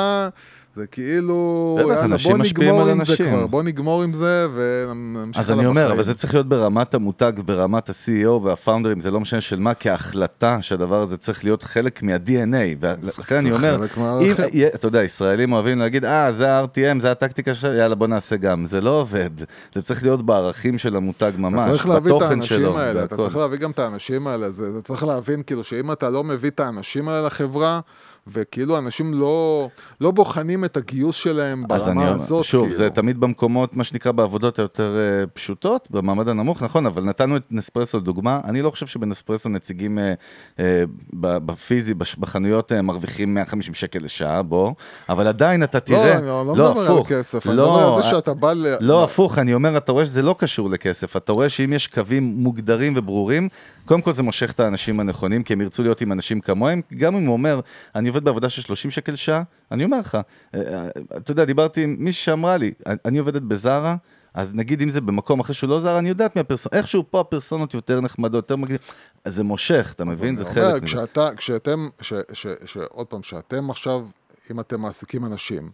זה כאילו, בטח, יאללה, בוא נגמור עם אנשים. כבר, בוא נגמור עם זה ונמשיך אז אני אומר, אבל זה צריך להיות ברמת המותג, ברמת ה-CEO והפאונדרים, זה לא משנה של מה, כהחלטה שהדבר הזה צריך להיות חלק מה-DNA, ולכן אני אומר, אם, אתה יודע, ישראלים אוהבים להגיד, אה, זה ה-RTM, זה הטקטיקה של, יאללה, בוא נעשה גם, זה לא עובד, זה צריך להיות בערכים של המותג ממש, בתוכן שלו. אתה צריך להביא גם את האנשים האלה, זה צריך להבין כאילו שאם אתה לא מביא את האנשים האלה לחברה, וכאילו אנשים לא, לא בוחנים את הגיוס שלהם ברמה אני, הזאת. שוב, כאילו. זה תמיד במקומות, מה שנקרא, בעבודות היותר uh, פשוטות, במעמד הנמוך, נכון, אבל נתנו את נספרסו לדוגמה, אני לא חושב שבנספרסו נציגים uh, uh, בפיזי, בחנויות uh, מרוויחים 150 שקל לשעה, בוא, אבל עדיין אתה לא, תראה, לא, אני לא, לא מדבר על כסף, לא, אני מדבר על זה שאתה בא ל... לא, הפוך, אני אומר, אתה רואה שזה לא קשור לכסף, אתה רואה שאם יש קווים מוגדרים וברורים, קודם כל זה מושך את האנשים הנכונים, כי הם ירצו להיות עם אנשים כמוהם, גם אם הוא אומר, אני עובד בעבודה של 30 שקל שעה, אני אומר לך, אה, אה, אתה יודע, דיברתי עם מישהי שאמרה לי, אני עובדת בזארה, אז נגיד אם זה במקום אחר שהוא לא זר, אני יודעת מי הפרסונות, איכשהו פה הפרסונות יותר נחמדות, יותר מגניב, זה מושך, אתה מבין? זה חלק מזה. כשאתה, כשאתם, ש, ש, ש, עוד פעם, שאתם עכשיו, אם אתם מעסיקים אנשים,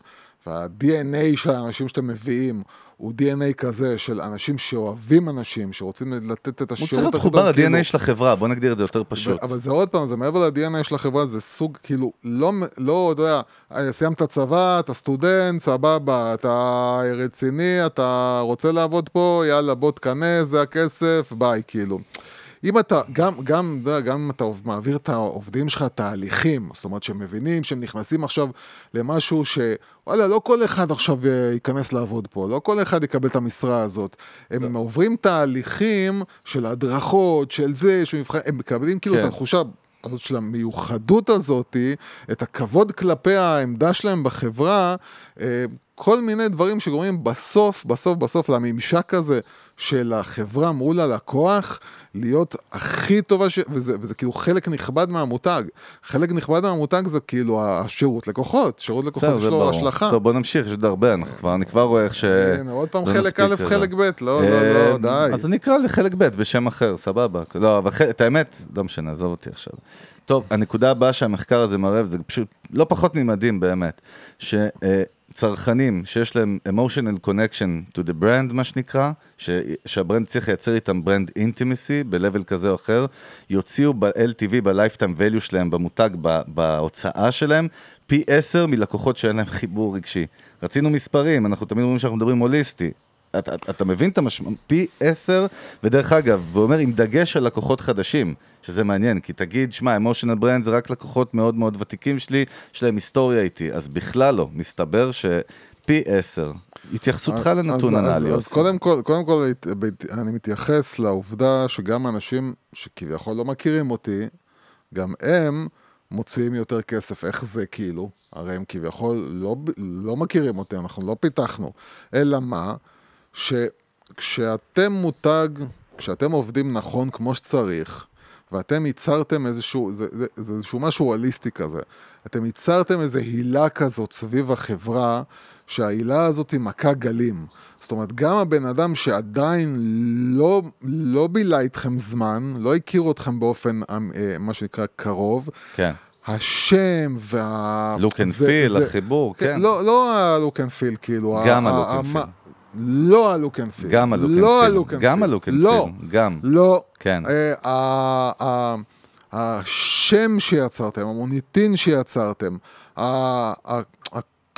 וה-DNA של האנשים שאתם מביאים הוא DNA כזה של אנשים שאוהבים אנשים, שרוצים לתת את הוא צריך השירות להיות מחובר כאילו- ל-DNA של החברה, בוא נגדיר את זה יותר פשוט. אבל זה עוד פעם, זה מעבר ל-DNA של החברה, זה סוג, כאילו, לא, לא, אתה יודע, אה, סיימת צבא, אתה סטודנט, סבבה, אתה רציני, אתה רוצה לעבוד פה, יאללה, בוא תכנס, זה הכסף, ביי, כאילו. אם אתה, גם, גם, גם אם אתה מעביר את העובדים שלך תהליכים, זאת אומרת שהם מבינים שהם נכנסים עכשיו למשהו ש... וואלה, לא כל אחד עכשיו אה, ייכנס לעבוד פה, לא כל אחד יקבל את המשרה הזאת. הם עוברים תהליכים של הדרכות, של זה, של מבחן, הם מקבלים כאילו כן. את התחושה הזאת של המיוחדות הזאת, את הכבוד כלפי העמדה שלהם בחברה, אה, כל מיני דברים שגורמים בסוף, בסוף, בסוף לממשק הזה של החברה מול הלקוח, להיות הכי טובה, ש... וזה, וזה כאילו חלק נכבד מהמותג. חלק נכבד מהמותג זה כאילו השירות לקוחות, שירות לקוחות יש לו. השלחה. טוב, בוא נמשיך, יש עוד הרבה, אנחנו כבר- אני כבר רואה איך ש... הנה, עוד פעם לא חלק א', לזה. חלק ב', לא, לא, אה, לא, די. אז אני אקרא לחלק ב' בשם אחר, סבבה. לא, אבל את האמת, לא משנה, עזוב אותי עכשיו. טוב, הנקודה הבאה שהמחקר הזה מראה, וזה פשוט לא פחות ממדהים באמת, שצרכנים שיש להם emotional connection to the brand, מה שנקרא, ש- שה brand צריך לייצר איתם brand intimacy ב-level כזה או אחר, יוציאו ב-LTV, ב-lifetime value שלהם, במותג, בהוצאה שלהם, פי עשר מלקוחות שאין להם חיבור רגשי. רצינו מספרים, אנחנו תמיד אומרים שאנחנו מדברים הוליסטי. אתה, אתה, מבין את המשמעות? פי עשר, ודרך אגב, הוא אומר עם דגש על לקוחות חדשים, שזה מעניין, כי תגיד, שמע, אמושיונל ברנד זה רק לקוחות מאוד מאוד ותיקים שלי, יש להם היסטוריה איתי, אז בכלל לא, מסתבר שפי עשר. התייחסותך לנתון אז, הנ"ל, אז, אז. קודם כל, קודם כל אני מתייחס לעובדה שגם אנשים שכביכול לא מכירים אותי, גם הם מוציאים יותר כסף. איך זה כאילו? הרי הם כביכול לא, לא מכירים אותי, אנחנו לא פיתחנו. אלא מה? שכשאתם מותג, כשאתם עובדים נכון כמו שצריך, ואתם ייצרתם איזשהו, זה, זה, זה איזשהו משהו הוליסטי כזה. אתם ייצרתם איזו הילה כזאת סביב החברה, שההילה הזאת היא מכה גלים. זאת אומרת, גם הבן אדם שעדיין לא, לא בילה איתכם זמן, לא הכיר אתכם באופן, אה, מה שנקרא, קרוב, כן. השם וה... זה- feel, זה- החיבור, כן. לא, לא ה-look and feel, כאילו. גם ה- ה-look ה- and מה- feel. לא ה-look and feel. גם ה-look and לא. ה-look and גם. ה-look and לא. גם. לא. כן. אה, השם שיצרתם, המוניטין שיצרתם,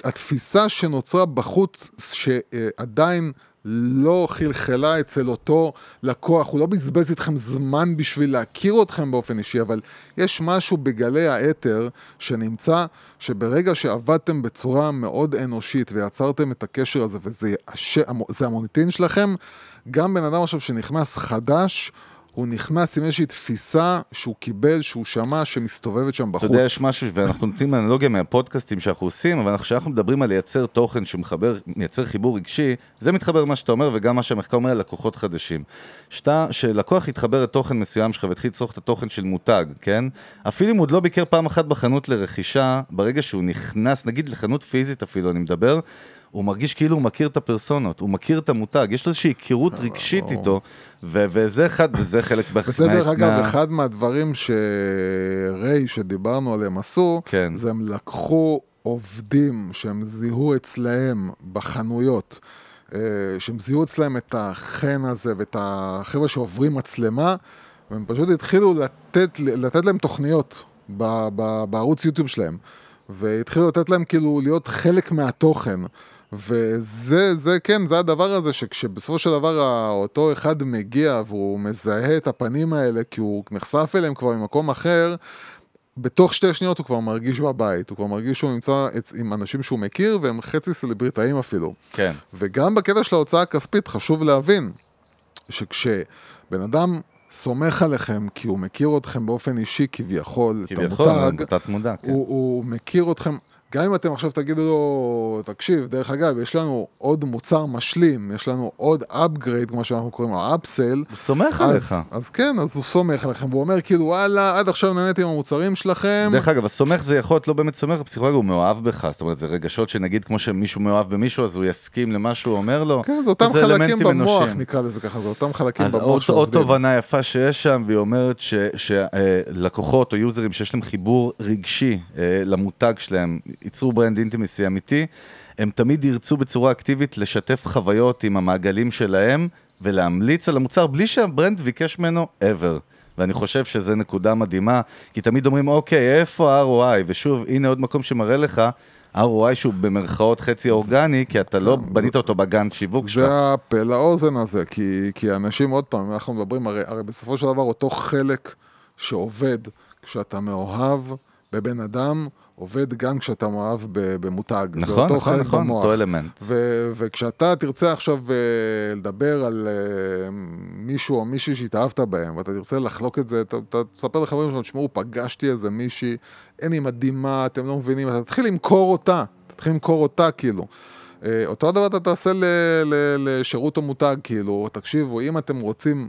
התפיסה שנוצרה בחוץ, שעדיין לא חלחלה אצל אותו לקוח, הוא לא בזבז איתכם זמן בשביל להכיר אתכם באופן אישי, אבל יש משהו בגלי האתר שנמצא, שברגע שעבדתם בצורה מאוד אנושית ויצרתם את הקשר הזה, וזה המוניטין שלכם, גם בן אדם עכשיו שנכנס חדש, הוא נכנס עם איזושהי תפיסה שהוא קיבל, שהוא שמע, שמסתובבת שם אתה בחוץ. יודע, יש משהו, ואנחנו נותנים אנלוגיה מהפודקאסטים שאנחנו עושים, אבל כשאנחנו מדברים על לייצר תוכן שמחבר, מייצר חיבור רגשי, זה מתחבר למה שאתה אומר, וגם מה שהמחקר אומר על לקוחות חדשים. שאתה, שלקוח יתחבר לתוכן מסוים שלך ויתחיל לצרוך את התוכן של מותג, כן? אפילו אם הוא עוד לא ביקר פעם אחת בחנות לרכישה, ברגע שהוא נכנס, נגיד לחנות פיזית אפילו, אני מדבר, הוא מרגיש כאילו הוא מכיר את הפרסונות, הוא מכיר את המותג, יש לו איזושהי היכרות רגשית איתו, ו- וזה אחד, וזה חלק בערך וזה דרך מה- אגב אחד מהדברים שריי, שדיברנו עליהם, עשו, כן. זה הם לקחו עובדים שהם זיהו אצלהם בחנויות, אה, שהם זיהו אצלהם את החן הזה ואת החבר'ה שעוברים מצלמה, והם פשוט התחילו לתת, לתת להם תוכניות ב- ב- בערוץ יוטיוב שלהם, והתחילו לתת להם כאילו להיות חלק מהתוכן. וזה, זה כן, זה הדבר הזה שכשבסופו של דבר אותו אחד מגיע והוא מזהה את הפנים האלה כי הוא נחשף אליהם כבר ממקום אחר, בתוך שתי שניות הוא כבר מרגיש בבית, הוא כבר מרגיש שהוא נמצא עם אנשים שהוא מכיר והם חצי סלבריטאים אפילו. כן. וגם בקטע של ההוצאה הכספית חשוב להבין שכשבן אדם סומך עליכם כי הוא מכיר אתכם באופן אישי כביכול, את כביכול, המותג, בתת מודע, כן. הוא, הוא מכיר אתכם, גם אם אתם עכשיו תגידו לו, תקשיב, דרך אגב, יש לנו עוד מוצר משלים, יש לנו עוד upgrade, כמו שאנחנו קוראים לו, אפסל. הוא סומך אז, עליך. אז כן, אז הוא סומך עליכם, והוא אומר כאילו, וואלה, עד עכשיו נהניתי עם המוצרים שלכם. דרך אגב, הסומך זה יכול להיות לא באמת סומך, הפסיכולוג הוא מאוהב בך, זאת אומרת, זה רגשות שנגיד כמו שמישהו מאוהב במישהו, אז הוא יסכים למה שהוא אומר לו. כן, זה אותם זה חלקים במוח, אנושיים. נקרא לזה ככה, זה אותם חלקים אז במוח עוד, עוד שעובדים. תובנה יפה שיש שם, והיא אומרת שלקוחות או יוזרים שיש להם חיבור רגשי אה, למותג שלהם, ייצרו brand intimacy אמיתי, הם תמיד ירצו בצורה אקטיבית לשתף חוויות עם המעגלים שלהם ולהמליץ על המוצר בלי שה brand ביקש ממנו ever. ואני חושב שזו נקודה מדהימה, כי תמיד אומרים, אוקיי, איפה ה-ROI? ושוב, הנה עוד מקום שמראה לך, ROI שהוא במרכאות חצי אורגני, כי אתה לא בנית אותו בגן שיווק שלך. זה הפה לאוזן הזה, כי, כי אנשים, עוד פעם, אנחנו מדברים, הרי, הרי בסופו של דבר אותו חלק שעובד כשאתה מאוהב בבן אדם, עובד גם כשאתה מאוהב במותג. נכון, נכון, נכון, במוח. אותו אלמנט. ו- וכשאתה תרצה עכשיו אה, לדבר על אה, מישהו או מישהי שהתאהבת בהם, ואתה תרצה לחלוק את זה, אתה אתה תספר לחברים שלך, תשמעו, פגשתי איזה מישהי, אין היא מדהימה, אתם לא מבינים, אתה תתחיל למכור אותה, תתחיל למכור אותה כאילו. אה, אותו הדבר אתה תעשה ל- ל- לשירות או מותג, כאילו, תקשיבו, אם אתם רוצים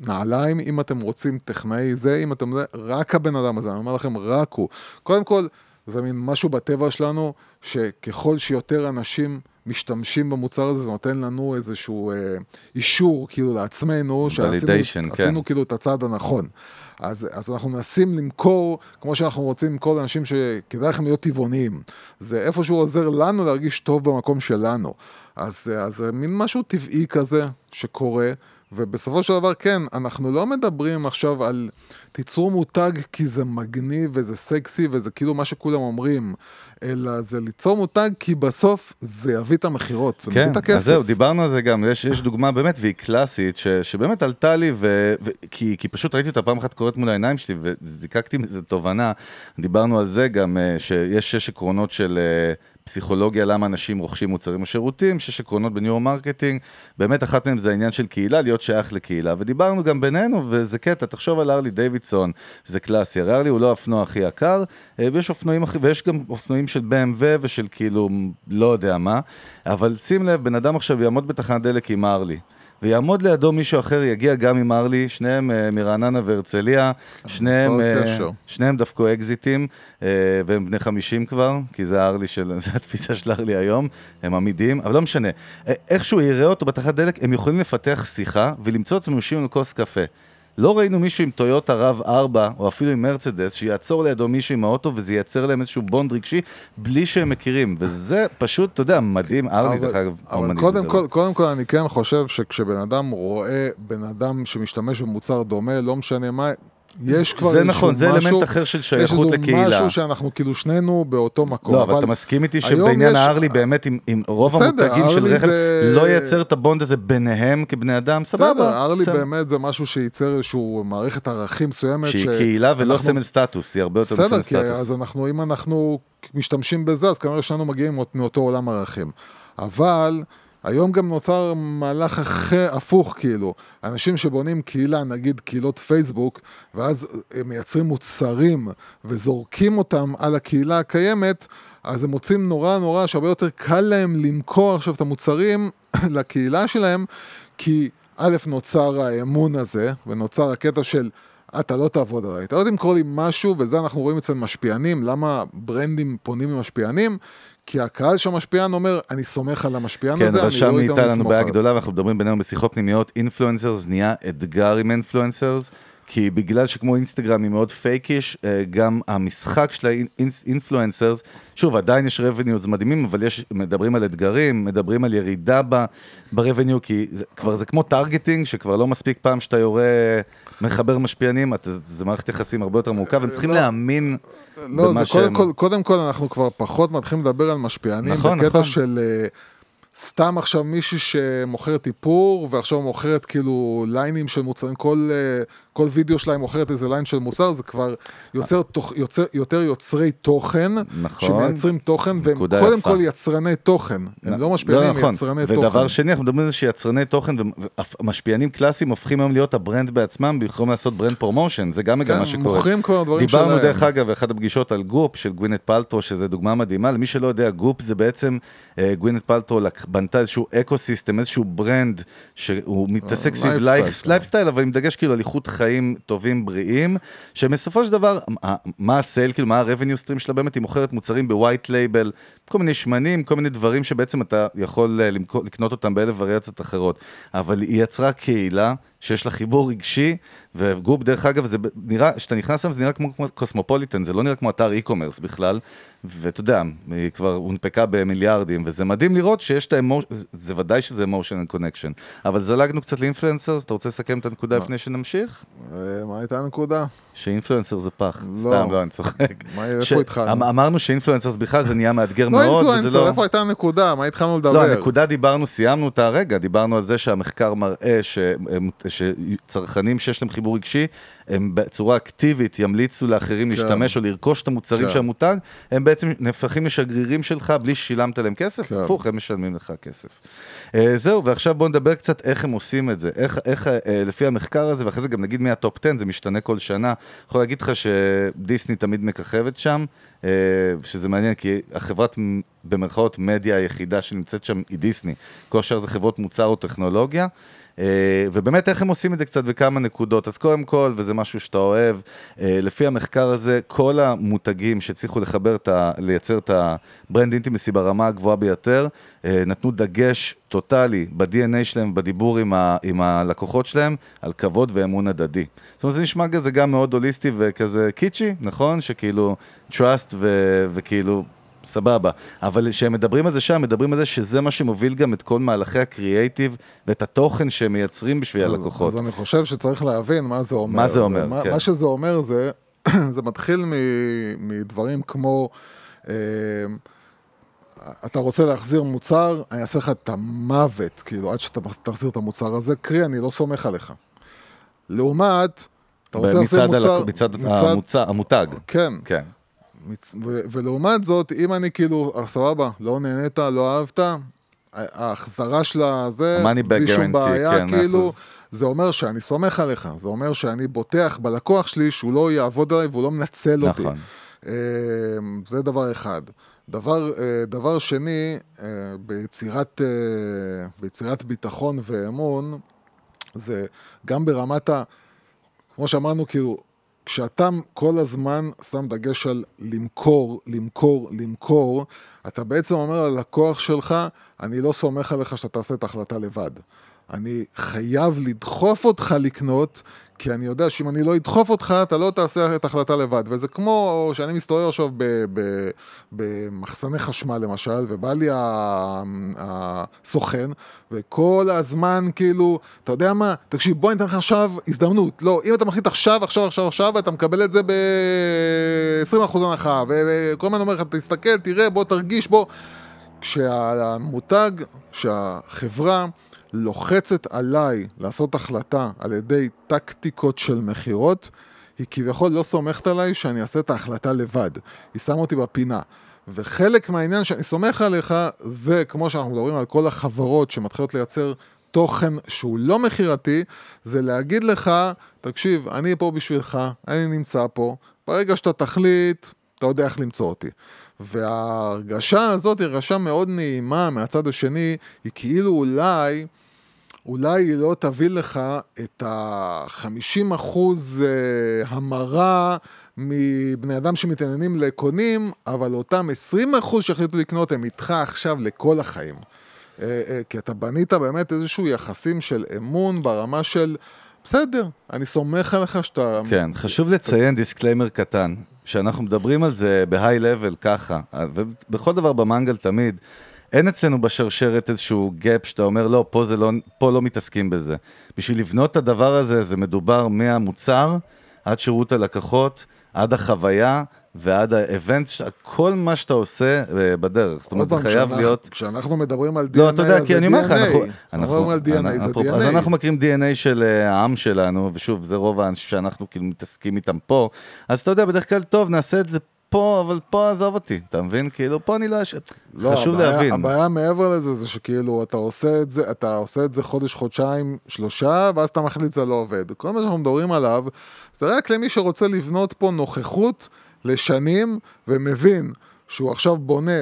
נעליים, אם אתם רוצים טכנאי זה, אם אתם זה, רק הבן אדם הזה, אני אומר לכם, רק הוא. קודם כל, זה מין משהו בטבע שלנו, שככל שיותר אנשים משתמשים במוצר הזה, זה נותן לנו איזשהו אה, אישור, כאילו, לעצמנו, שעשינו כן. כאילו את הצעד הנכון. אז, אז אנחנו מנסים למכור, כמו שאנחנו רוצים למכור לאנשים שכדאי לכם להיות טבעוניים. זה איפשהו עוזר לנו להרגיש טוב במקום שלנו. אז זה מין משהו טבעי כזה שקורה, ובסופו של דבר, כן, אנחנו לא מדברים עכשיו על תיצרו מותג כי זה מגניב וזה סקסי וזה כאילו מה שכולם אומרים, אלא זה ליצור מותג כי בסוף זה יביא את המכירות, זה מביא כן, את הכסף. אז זהו, דיברנו על זה גם, יש, יש דוגמה באמת, והיא קלאסית, ש, שבאמת עלתה לי, ו, ו, כי, כי פשוט ראיתי אותה פעם אחת קורית מול העיניים שלי, וזיקקתי מזה תובנה, דיברנו על זה גם, אה, שיש שש עקרונות של אה, פסיכולוגיה, למה אנשים רוכשים מוצרים או שירותים, שש עקרונות ב neuromarketing, באמת אחת מהם זה העניין של קהילה, להיות שייך לקהילה, ודיברנו גם בינינו, וזה קטע, תחשוב על הארלי דיווידסון, זה קלאסי, הרי ארלי הוא לא האופנוע הכי יקר, אה, ויש אופנועים, ויש גם אופנועים של BMW ושל כאילו, לא יודע מה, אבל שים לב, בן אדם עכשיו יעמוד בתחנת דלק עם ארלי. ויעמוד לידו מישהו אחר, יגיע גם עם ארלי, שניהם אה, מרעננה והרצליה, שניהם, כל אה, קשר. שניהם דפקו אקזיטים, אה, והם בני 50 כבר, כי זה הארלי של, (laughs) זה התפיסה של ארלי היום, הם עמידים, אבל לא משנה. איכשהו יראה אותו בתחנת דלק, הם יכולים לפתח שיחה ולמצוא עצמם יושבים על כוס קפה. לא ראינו מישהו עם טויוטה רב 4, או אפילו עם מרצדס, שיעצור לידו מישהו עם האוטו וזה ייצר להם איזשהו בונד רגשי, בלי שהם מכירים. וזה פשוט, אתה יודע, מדהים, ארלי, דרך אגב, אבל קודם. כל, קודם כל אני כן חושב שכשבן אדם רואה בן אדם שמשתמש במוצר דומה, לא משנה מה, יש כבר זה נכון, זה משהו, אלמנט אחר של שייכות יש לקהילה. איזה משהו שאנחנו כאילו שנינו באותו מקום. לא, אבל אתה מסכים איתי שבעניין יש- הארלי באמת עם, עם רוב בסדר, המותגים של הארלי רכב זה- לא ייצר את הבונד הזה ביניהם כבני אדם, סבבה. בסדר, ארלי בסדר. באמת זה משהו שייצר איזשהו מערכת ערכים מסוימת. שהיא ש- קהילה ולא אנחנו- סמל סטטוס, היא הרבה יותר בסדר, מסמל כי אז סטטוס. אנחנו, אם אנחנו משתמשים בזה, אז כנראה שלנו מגיעים מאותו עולם ערכים. אבל היום גם נוצר מהלך אחר, הפוך כאילו. אנשים שבונים קהילה, נגיד קהילות פייסבוק, ואז הם מייצרים מוצרים וזורקים אותם על הקהילה הקיימת, אז הם מוצאים נורא נורא שהרבה יותר קל להם למכור עכשיו את המוצרים (coughs) לקהילה שלהם, כי א', נוצר האמון הזה, ונוצר הקטע של אתה לא תעבוד עליי, אתה לא תמכור לי משהו, וזה אנחנו רואים אצל משפיענים, למה ברנדים פונים למשפיענים? כי הקהל של המשפיען אומר, אני סומך על המשפיען כן, הזה, אני לא נהייתה איתם לנו לסמוך בעיה עליו." גדולה, ואנחנו מדברים בינינו בשיחות פנימיות, influencers נהיה אתגר עם influencers, כי בגלל שכמו אינסטגרם היא מאוד fakish, אה, גם המשחק של ה influencers, שוב, עדיין יש revenues מדהימים, אבל יש, מדברים על אתגרים, מדברים על ירידה ב-revenue, כי זה, כבר זה כמו targeting, שכבר לא מספיק פעם שאתה יורה מחבר משפיענים, אתה, זה מערכת יחסים הרבה יותר מורכב, הם צריכים להאמין לא, זה קודם. כל, קודם כל אנחנו כבר פחות מתחילים לדבר על משפיענים, נכון, בקטע נכון. של אה, סתם עכשיו מישהי שמוכרת איפור, ועכשיו מוכרת כאילו ליינים של מוצרים, כל, אה, כל וידאו שלהם מוכרת איזה ליין של מוצר, זה כבר יוצר תוך, יוצר, יותר יוצרי תוכן, נכון. שמייצרים תוכן, והם קודם יפה. כל יצרני תוכן, הם לא משפיענים, נכון. יצרני תוכן. ודבר שני, אנחנו מדברים על זה שיצרני תוכן ומשפיענים קלאסיים הופכים היום להיות ה-brand בעצמם, במקום לעשות brand promotion, זה גם מגמה כן, שקורית. מוכרים כבר דברים דיברנו שלהם. דרך אגב, באחת הפגישות על גופ של גווינת' פאלטרו, שזה דוגמה מדהימה, למי שלא יודע, גופ זה בעצם, אה, גווינת' פאלטרו בנתה איזשהו ecosystem, איזשהו brand, שהוא מתעסק סביב lifestyle life- שלו. לייפסטייל, אבל עם דגש כאילו על איכות חיים טובים, בריאים, שבסופו של דבר, מה ה-sale, כאילו, מה ה-revenue stream שלה באמת, היא מוכרת מוצרים בווייט לייבל, כל מיני שמנים, כל מיני דברים שבעצם אתה יכול אה, לקנות אותם באלף וריאציות אחרות. אבל היא יצרה קהילה שיש לה חיבור רגשי, וגופ, דרך אגב, זה נראה, כשאתה נכנס שם זה נראה כמו קוסמופוליטן, זה לא נראה כמו אתר e-commerce בכלל, ואתה יודע, היא כבר הונפקה במיליארדים, וזה מדהים לראות שיש את האמושן, זה, ודאי שזה emotion connection, אבל זלגנו קצת לאינפלואנסרס, אתה רוצה לסכם את הנקודה לפני שנמשיך? אה, מה הייתה הנקודה? שאינפלואנסר זה פח, לא. סתם, לא, אני צוחק. (laughs) איפה התחלנו? אמ- אמרנו שאינפלואנסרס בכלל זה נהיה מאתגר לא מאוד, וזה לא... איפה הייתה הנקודה? מה התחלנו לדבר? לא, הנקודה דיברנו, סיימנו אותה הרגע, דיברנו על זה שהמחקר מראה ש- שצרכנים שיש להם חיבור רגשי, הם בצורה אקטיבית ימליצו לאחרים להשתמש או לרכוש את המוצרים כן. של המותג, הם בעצם נהפכים לשגרירים שלך בלי ששילמת להם כסף, כן. הפוך, הם משלמים לך כסף. אה, זהו, ועכשיו בואו נדבר קצת איך הם עושים את זה, איך, איך אה, לפי המחקר הזה, ואחרי זה גם נגיד מה-top 10, זה משתנה כל שנה. יכול להגיד לך שדיסני תמיד מככבת שם, אה, שזה מעניין, כי החברת, במרכאות, מדיה היחידה שנמצאת שם היא דיסני. כל השאר זה חברות מוצר או טכנולוגיה. אה, ובאמת איך הם עושים את זה קצת בכמה נקודות, אז קודם כל, וזה משהו שאתה אוהב, אה, לפי המחקר הזה, כל המותגים שהצליחו לחבר את ה... לייצר את ה-brand intimacy ברמה הגבוהה ביותר, אה, נתנו דגש טוטאלי ב-DNA שלהם, בדיבור עם, ה... עם הלקוחות שלהם, על כבוד ואמון הדדי. זאת אומרת, זה נשמע כזה גם מאוד הוליסטי וכזה קיצ'י, נכון? שכאילו trust ו... וכאילו... סבבה, אבל כשהם מדברים על זה שם, מדברים על זה שזה מה שמוביל גם את כל מהלכי הקריאייטיב ואת התוכן שהם מייצרים בשביל הלקוחות. אז אני חושב שצריך להבין מה זה אומר. מה זה אומר, ומה- כן. מה שזה אומר זה, (clears throat) זה מתחיל מ- מדברים כמו, אה, אתה רוצה להחזיר מוצר, אני אעשה לך את המוות, כאילו, עד שאתה תחזיר את המוצר הזה, קרי, אני לא סומך עליך. לעומת, אתה רוצה להחזיר מוצר... מצד, המוצר, המותג. כן, כן. ו- ולעומת זאת, אם אני כאילו, אה, סבבה, לא נהנית, לא אהבת, ההחזרה של הזה, בלי שום בעיה, כן, כאילו. זה אומר שאני סומך עליך, זה אומר שאני בוטח בלקוח שלי שהוא לא יעבוד עליי והוא לא מנצל אותי. נכון. אה, זה דבר אחד. דבר, אה, דבר שני, אה, ביצירת, ביצירת ביטחון ואמון, זה גם ברמת ה... כמו שאמרנו, כאילו, כשאתה כל הזמן שם דגש על למכור, למכור, למכור, אתה בעצם אומר ללקוח שלך, אני לא סומך עליך שאתה תעשה את ההחלטה לבד. אני חייב לדחוף אותך לקנות, כי אני יודע שאם אני לא אדחוף אותך, אתה לא תעשה את ההחלטה לבד. וזה כמו שאני מסתובב עכשיו במחסני חשמל למשל, ובא לי הסוכן, וכל הזמן כאילו, אתה יודע מה, תקשיב, בוא ניתן לך עכשיו הזדמנות. לא, אם אתה מחליט עכשיו, עכשיו, עכשיו, עכשיו, אתה מקבל את זה ב-20% הנחה, וכל הזמן אומר לך, תסתכל, תראה, בוא תרגיש, בוא... כשהמותג, שהחברה לוחצת עליי לעשות החלטה על ידי טקטיקות של מכירות, היא כביכול לא סומכת עליי שאני אעשה את ההחלטה לבד. היא שמה אותי בפינה. וחלק מהעניין שאני סומך עליך, זה כמו שאנחנו מדברים על כל החברות שמתחילות לייצר תוכן שהוא לא מכירתי, זה להגיד לך, תקשיב, אני פה בשבילך, אני נמצא פה, ברגע שאתה תחליט, אתה יודע איך למצוא אותי. וההרגשה הזאת היא הרגשה מאוד נעימה מהצד השני, היא כאילו אולי, אולי היא לא תביא לך את ה-50 אחוז אה, המרה מבני אדם שמתעניינים לקונים, אבל אותם 20 אחוז שהחליטו לקנות הם איתך עכשיו לכל החיים. אה, אה, כי אתה בנית באמת איזשהו יחסים של אמון ברמה של, בסדר, אני סומך עליך שאתה... כן, חשוב לציין disclaimer קטן, שאנחנו מדברים על זה ב-high level ככה, ובכל דבר במנגל תמיד, אין אצלנו בשרשרת איזשהו גאפ שאתה אומר, לא, פה, לא, פה לא מתעסקים בזה. בשביל לבנות את הדבר הזה, זה מדובר מהמוצר עד שירות הלקוחות, עד החוויה, ועד האבנט, כל מה שאתה עושה אה, בדרך. זאת אומרת, זה חייב כשאנחנו- להיות... כשאנחנו מדברים על DNA, לא, אתה יודע, כי אני אומר לך, DNA. אנחנו... אנחנו מדברים על DNA, זה אפרופו- אז DNA. אנחנו מכירים DNA של אה, העם שלנו, ושוב, זה רוב האנשים שאנחנו כאילו מתעסקים איתם פה. אז אתה יודע, בדרך כלל, טוב, נעשה את זה פה, אבל פה עזוב אותי, אתה מבין? כאילו, פה אני לא... אש- לא, חשוב הבעיה, להבין. הבעיה מעבר לזה זה שכאילו אתה עושה את זה, אתה עושה את זה חודש, חודשיים, שלושה, ואז אתה מחליט שזה לא עובד. כל מה שאנחנו מדברים עליו, זה רק למי שרוצה לבנות פה נוכחות לשנים, ומבין שהוא עכשיו בונה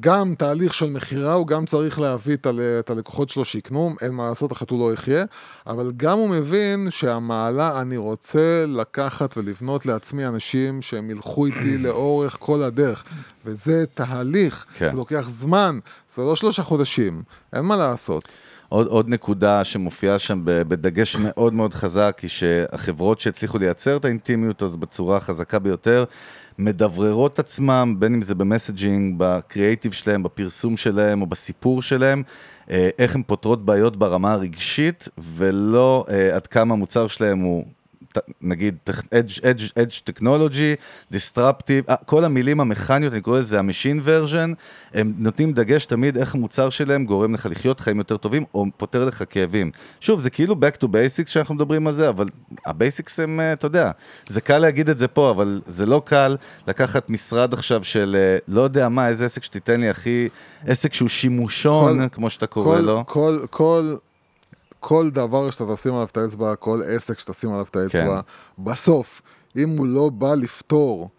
גם תהליך של מכירה, הוא גם צריך להביא את, הלקוחות שלו שיקנו, אין מה לעשות, הוא לא יחיה, אבל גם הוא מבין שהמעלה, אני רוצה לקחת ולבנות לעצמי אנשים שהם ילכו איתי (clears throat) לאורך כל הדרך, וזה תהליך, כן. זה לוקח זמן, זה לא שלושה חודשים, אין מה לעשות. עוד, עוד נקודה שמופיעה שם בדגש מאוד מאוד חזק, היא שהחברות שהצליחו לייצר את האינטימיות הזו בצורה החזקה ביותר, מדבררות עצמם, בין אם זה במסג'ינג, בקריאייטיב שלהם, בפרסום שלהם או בסיפור שלהם, אה, איך הן פותרות בעיות ברמה הרגשית, ולא אה, עד כמה המוצר שלהם הוא... נגיד, edge, edge, edge technology, disruptive, אה, כל המילים המכניות, אני קורא לזה ה-machine version, הם נותנים דגש תמיד איך המוצר שלהם גורם לך לחיות חיים יותר טובים, או פותר לך כאבים. שוב, זה כאילו back to basics שאנחנו מדברים על זה, אבל ה-basics הם, אה, אתה יודע, זה קל להגיד את זה פה, אבל זה לא קל לקחת משרד עכשיו של, אה, לא יודע מה, איזה עסק שתיתן לי, הכי, עסק שהוא שימושון, כל- כמו שאתה קורא כל, לו. כל, כל, כל דבר שאתה תשים עליו את האצבע, כל עסק שתשים עליו את האצבע, כן. בסוף, אם הוא לא בא לפתור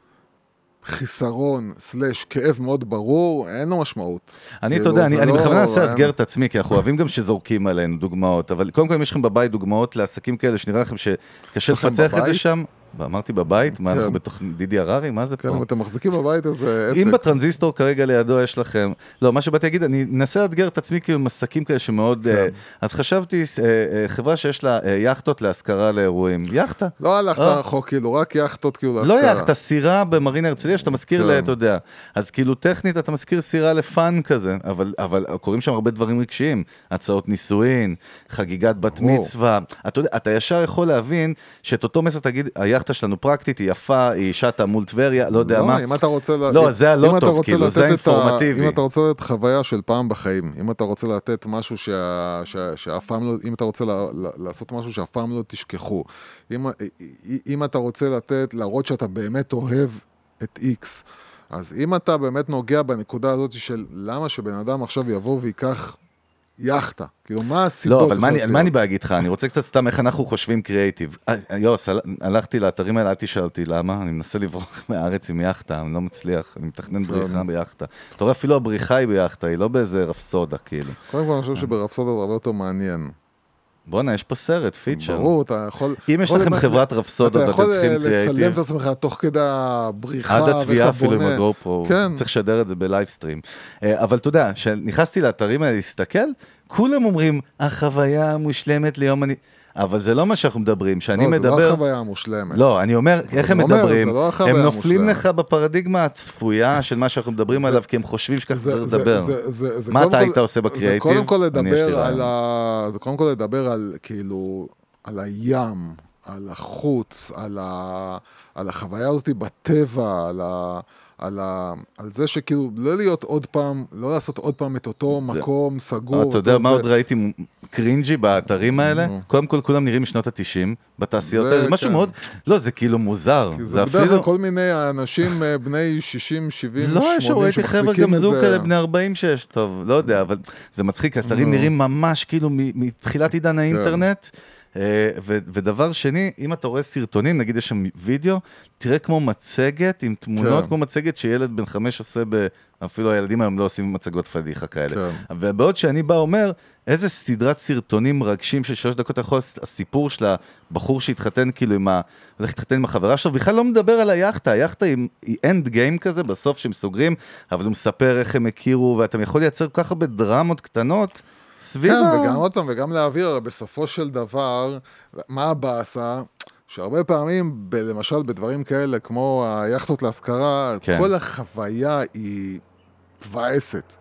חיסרון סלש כאב מאוד ברור, אין לו משמעות. אני, אתה כאילו, יודע, אני, אני לא- בכוונה אין- לאתגר את עצמי, כי אנחנו אוהבים גם שזורקים עלינו דוגמאות, אבל קודם כל, אם יש לכם בבית דוגמאות לעסקים כאלה, שנראה לכם שקשה לפצח את זה? שם, אמרתי בבית? מה, כן. אנחנו בתוך דידי הררי? מה זה כן, פה? אם אתם מחזיקים בבית איזה עסק. אם בטרנזיסטור כרגע לידו יש לכם, לא, מה שבאתי להגיד, אני אנסה לאתגר את עצמי כאילו עם עסקים כאלה שמאוד, כן. אה, אז חשבתי, אה, אה, חברה שיש לה אה, יכטות להשכרה לאירועים, יכטה. לא הלכת אה. רחוק, כאילו, רק יכטות כאילו לא להשכרה. יכטה, סירה במרינה הרצליה שאתה מזכיר, כן. ל- אתה יודע. אז כאילו טכנית אתה מזכיר סירה לפאן כזה, אבל, קורים שם הרבה דברים רגשיים. הצעות נישואין, חגיגת בת. מצווה. אתה יודע, אתה ישר יכול להבין שאת אותו מסר תגיד, היאכטה שלנו פרקטית, היא יפה, היא שטה מול טבריה, לא יודע לא, מה. אם אתה רוצה... לא, זה הלא טוב, כאילו, זה האינפורמטיבי. אם אתה רוצה לתת חוויה של פעם בחיים, אם אתה רוצה לתת משהו שה- שה- שאף פעם לא... אם אתה רוצה לעשות משהו שאף פעם לא תשכחו, אם- אם אתה רוצה לתת, להראות שאתה באמת אוהב את איקס, אז אם אתה באמת נוגע בנקודה הזאת של למה שבן אדם עכשיו יבוא וייקח יכטה, כאילו מה הסיבות? לא, אבל מה אני, מה אני? בא להגיד לך? אני רוצה קצת סתם איך אנחנו חושבים קריאיטיב. אה, יוס, הל- הלכתי לאתרים האלה, אל תשאל אותי למה, אני מנסה לברוח (laughs) מהארץ עם יכטה, אני לא מצליח, אני מתכנן בריחה ביכטה. אתה רואה, אפילו הבריחה היא ביכטה, היא לא באיזה רפסודה, כאילו. קודם כל אני חושב שברפסודה זה הרבה יותר מעניין. בואנה, יש פה סרט, פיצ'ר. ברור, אתה יכול... אם יש יכול לכם חברת רפסודות אתה ואתם יכול צריכים אה, לצלם. את עצמך תוך כדי הבריחה, עד התביעה אתה אפילו עם. הגופרו, כן. צריך לשדר את זה בלייבסטרים. אה, אבל אתה יודע, כשנכנסתי לאתרים האלה להסתכל, כולם אומרים, החוויה המושלמת ליום אני... אבל זה לא מה שאנחנו מדברים, שאני לא, זה מדבר... לא החוויה המושלמת. לא, אני אומר, איך הם אומר, מדברים, זה לא הם נופלים המושלמת. לך בפרדיגמה הצפויה של מה שאנחנו מדברים עליו, כי הם חושבים שככה זה- צריך זה- לדבר. זה- זה- זה מה אתה כל- היית עושה זה בקריאייטיב? קודם כל לדבר על. ה... זה קודם כל לדבר על כאילו, על הים, על החוץ, על, ה... על החוויה הזאת בטבע, על, ה... על, ה... על זה שכאילו לא להיות עוד פעם, לא לעשות עוד פעם את אותו מקום סגור. אתה יודע מה זה. עוד ראיתי קרינג'י באתרים האלה? נו. קודם כל, כולם נראים משנות ה-90, בתעשיות זה האלה, זה משהו כן. מאוד, לא, זה כאילו מוזר, כי זה זה בדרך. כלל כל מיני אנשים אה, בני 60, 70, 80, לא, יש שם, ראיתי חבר'ה שמחזיקים גם זוג כאלה בני 40 שיש, טוב, לא יודע, אבל זה מצחיק, אתרים. נראים ממש כאילו מתחילת עידן האינטרנט. אה, ו- ודבר שני, אם אתה רואה סרטונים, נגיד יש שם וידאו, תראה כמו מצגת עם תמונות כן. כמו מצגת שילד בן חמש עושה ב... אפילו הילדים היום לא עושים מצגות פדיחה כאלה. כן. ובעוד שאני בא אומר, איזה סדרת סרטונים מרגשים של שלוש דקות יכול להיות הסיפור של הבחור שהתחתן כאילו עם ה... הולך להתחתן עם החברה שלו, בכלל לא מדבר על היאכטה, היאכטה היא, end game כזה, בסוף שהם סוגרים, אבל הוא מספר איך הם הכירו, ואתם יכול לייצר כל כך הרבה דרמות קטנות סביב כן, ה... וגם עוד פעם, וגם להעביר, הרי בסופו של דבר, מה הבאסה? שהרבה פעמים, ב- למשל בדברים כאלה, כמו היאכטות להשכרה, כן. כל החוויה היא מבאסת.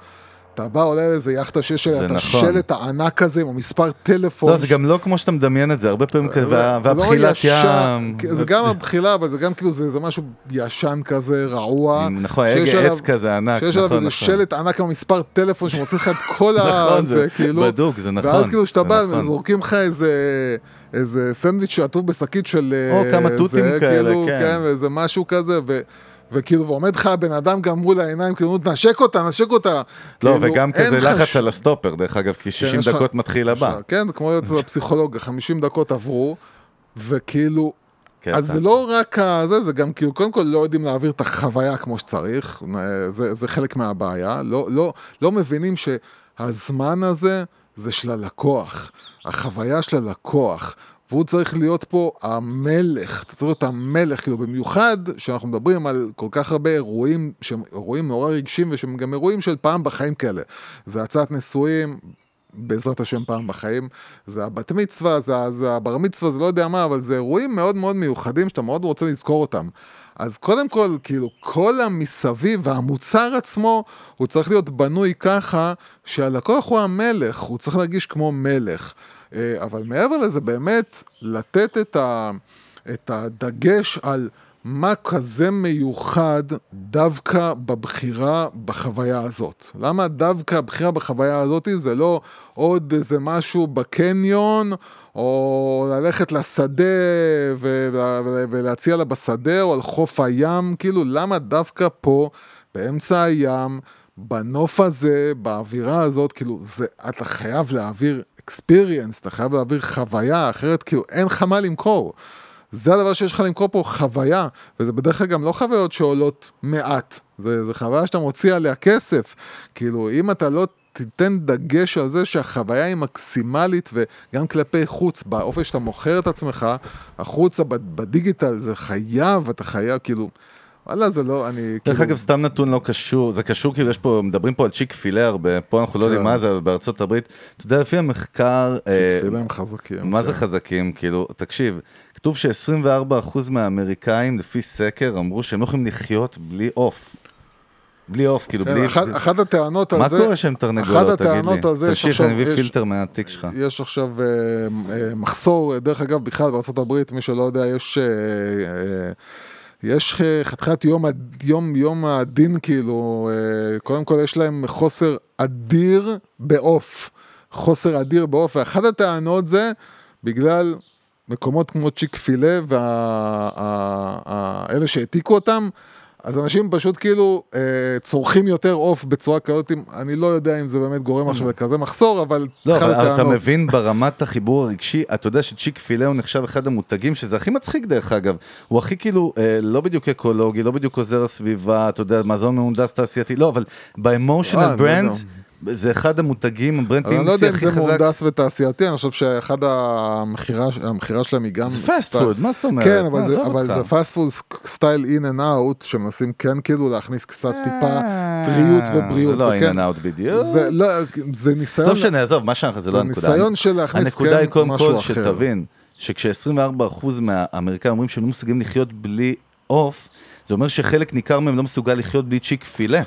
אתה בא, עולה לאיזה יאכטה שיש עליה את נכון. השלט הענק הזה עם המספר טלפון. לא, זה גם לא כמו שאתה מדמיין את זה, הרבה פעמים כזה, לא והבחילת ים. זה גם הבחילה, אבל זה גם כאילו, זה זה משהו ישן כזה, רעוע. נכון, הגה עץ כזה ענק, שיש עליו נכון, איזה נכון. שלט ענק עם מספר טלפון שמוציא לך את כל (laughs) נכון, ה... זה כאילו... בדוק, זה נכון, ואז כאילו כשאתה בא. זורקים לך איזה... איזה סנדוויץ' שעטוף בשקית של... או אה, כמה תותים זה, כאלה, כאילו, כן. כן, ואיזה משהו כזה. וכאילו, ועומד לך הבן אדם גם מול העיניים, כאילו, נשק אותה, נשק אותה. לא, כאילו, וגם כזה לחץ חש- על הסטופר, דרך אגב, כי 60 יש לך- דקות מתחיל יש הבא. לך- כן, כמו אצל הפסיכולוג, 50 דקות עברו, וכאילו, כן, אז זה לא רק הזה, זה גם כאילו, קודם כל לא יודעים להעביר את החוויה כמו שצריך, אה, זה, זה חלק מהבעיה, לא, לא, לא מבינים שהזמן הזה זה של הלקוח, החוויה של הלקוח. והוא צריך להיות פה המלך, אתה צריך להיות המלך, כאילו במיוחד שאנחנו מדברים על כל כך הרבה אירועים שהם אירועים נורא רגשיים ושהם גם אירועים של פעם בחיים כאלה. זה הצעת נישואים, בעזרת השם פעם בחיים, זה הבת מצווה, זה, זה הבר מצווה, זה לא יודע מה, אבל זה אירועים מאוד מאוד מיוחדים שאתה מאוד רוצה לזכור אותם. אז קודם כל, כאילו, כל המסביב והמוצר עצמו, הוא צריך להיות בנוי ככה שהלקוח הוא המלך, הוא צריך להרגיש כמו מלך. אה, אבל מעבר לזה, באמת, לתת את, ה, את הדגש על מה כזה מיוחד דווקא בבחירה בחוויה הזאת. למה דווקא הבחירה בחוויה הזאת זה לא עוד איזה משהו בקניון, או ללכת לשדה ולה, ולה- ולהציע לה בשדה, או על חוף הים, כאילו, למה דווקא פה, באמצע הים, בנוף הזה, באווירה הזאת, כאילו, זה, אתה חייב להעביר experience, אתה חייב להעביר חוויה, אחרת כאילו אין לך מה למכור. זה הדבר שיש לך למכור פה, חוויה, וזה בדרך כלל גם לא חוויות שעולות מעט, זה, זה חוויה שאתה מוציא עליה כסף. כאילו, אם אתה לא תיתן דגש על זה שהחוויה היא מקסימלית, וגם כלפי חוץ, באופן שאתה מוכר את עצמך, החוצה בדיגיטל, זה חייב, אתה חייב, כאילו, וואלה, זה לא, אני דרך כאילו... אגב, סתם נתון לא קשור, זה קשור כאילו יש פה, מדברים פה על צ'יק פילה הרבה, פה אנחנו לא יודעים כן. מה זה, אבל בארצות הברית, אתה יודע, לפי המחקר, אה, תפילה הם חזקים. מה זה כן. חזקים? כאילו, תקשיב, כתוב ש-24% מהאמריקאים, לפי סקר, אמרו שהם לא יכולים לחיות בלי עוף. בלי עוף, כאילו, כן, בלי... אחת, הטענות על מה זה, קורה שם אחת תרנגולות, תגיד לי? תמשיך, אני מביא פילטר מהתיק שלך. יש עכשיו אה, אה, מחסור, דרך אגב, בכלל בארה"ב, מי שלא יודע, יש... יש חתיכת יום, יום, יום הדין, כאילו, אה, קודם כל יש להם חוסר אדיר בעוף. חוסר אדיר בעוף, ואחת הטענות זה בגלל מקומות כמו צ'יק פילה ואלה שהעתיקו אותם, אז אנשים פשוט כאילו אה, צורכים יותר עוף בצורה כזאת, אני לא יודע אם זה באמת גורם עכשיו לכזה מחסור, אבל לא, אבל אתה הטענות. מבין ברמת החיבור הרגשי, אתה יודע שצ'יק פילה הוא נחשב אחד המותגים, שזה הכי מצחיק דרך אגב. הוא הכי כאילו, אה, לא בדיוק אקולוגי, לא בדיוק עוזר הסביבה, אתה יודע, מזון מהונדס תעשייתי, לא, אבל אה, באמושיונל לא ברנדס, זה אחד המותגים, אז הברנדים אני לא יודע אם הכי זה חזק. מהונדס ותעשייתי, אני חושב שאחד המכירה שלהם היא גם... זה fast style- food, מה זאת אומרת? כן, אבל זה- fast food style In-N-Out, שמנסים כן כאילו להכניס קצת טיפה אה, טריות ובריאות. זה לא In-N-Out בדיוק. זה לא, זה ניסיון... לא משנה, עזוב, מה שאנחנו, זה לא הנקודה. ניסיון של להכניס הנקודה כן היא קודם משהו כל אחר. שתבין, שכש-24% מהאמריקאים אומרים שהם לא מסוגלים לחיות בלי עוף, זה אומר שחלק ניכר מהם לא מסוגל לחיות בלי צ'יק פילה.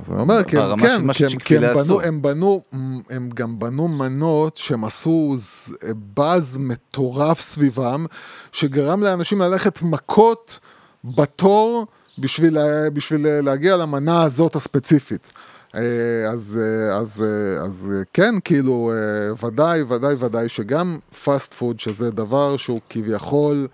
אז אני אומר, כי הם, כן, כי הם, כי הם, בנו. הם בנו, הם גם בנו מנות שהם עשו באז מטורף סביבם, שגרם לאנשים ללכת מכות בתור בשביל, בשביל להגיע למנה הזאת הספציפית. אה, אז, אה, אז, אה, אז כן, כאילו, ודאי, ודאי, ודאי שגם פאסט פוד, שזה דבר שהוא כביכול...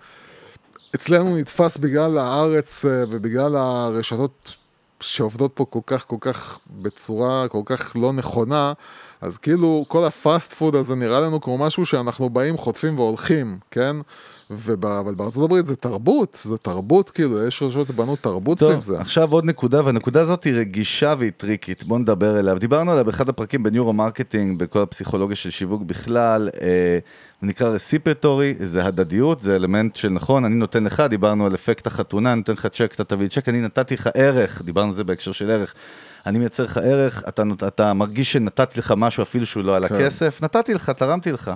אצלנו נתפס בגלל הארץ ובגלל הרשתות שעובדות פה כל כך, כל כך בצורה כל כך לא נכונה, אז כאילו כל ה-fast food הזה נראה לנו כמו משהו שאנחנו באים, חוטפים והולכים, כן? וב- אבל בארצות הברית זה תרבות, זה תרבות, כאילו, יש רשתות שבנו תרבות סביב טוב, זה. עכשיו עוד נקודה, והנקודה הזאת היא רגישה והיא טריקית, בואו נדבר אליה. דיברנו עליה באחד הפרקים ב-neuro-marketing, בכל הפסיכולוגיה של שיווק בכלל, אה, נקרא reciprocity, זה הדדיות, זה אלמנט של נכון, אני נותן לך, דיברנו על אפקט החתונה, אני נותן לך צ'ק, אתה תביא צ'ק, אני נתתי לך ערך, דיברנו על זה בהקשר של ערך. אני מייצר לך ערך, אתה, אתה מרגיש שנתתי לך משהו אפילו שהוא לא על כן. הכסף, נתתי לך, תרמתי לך.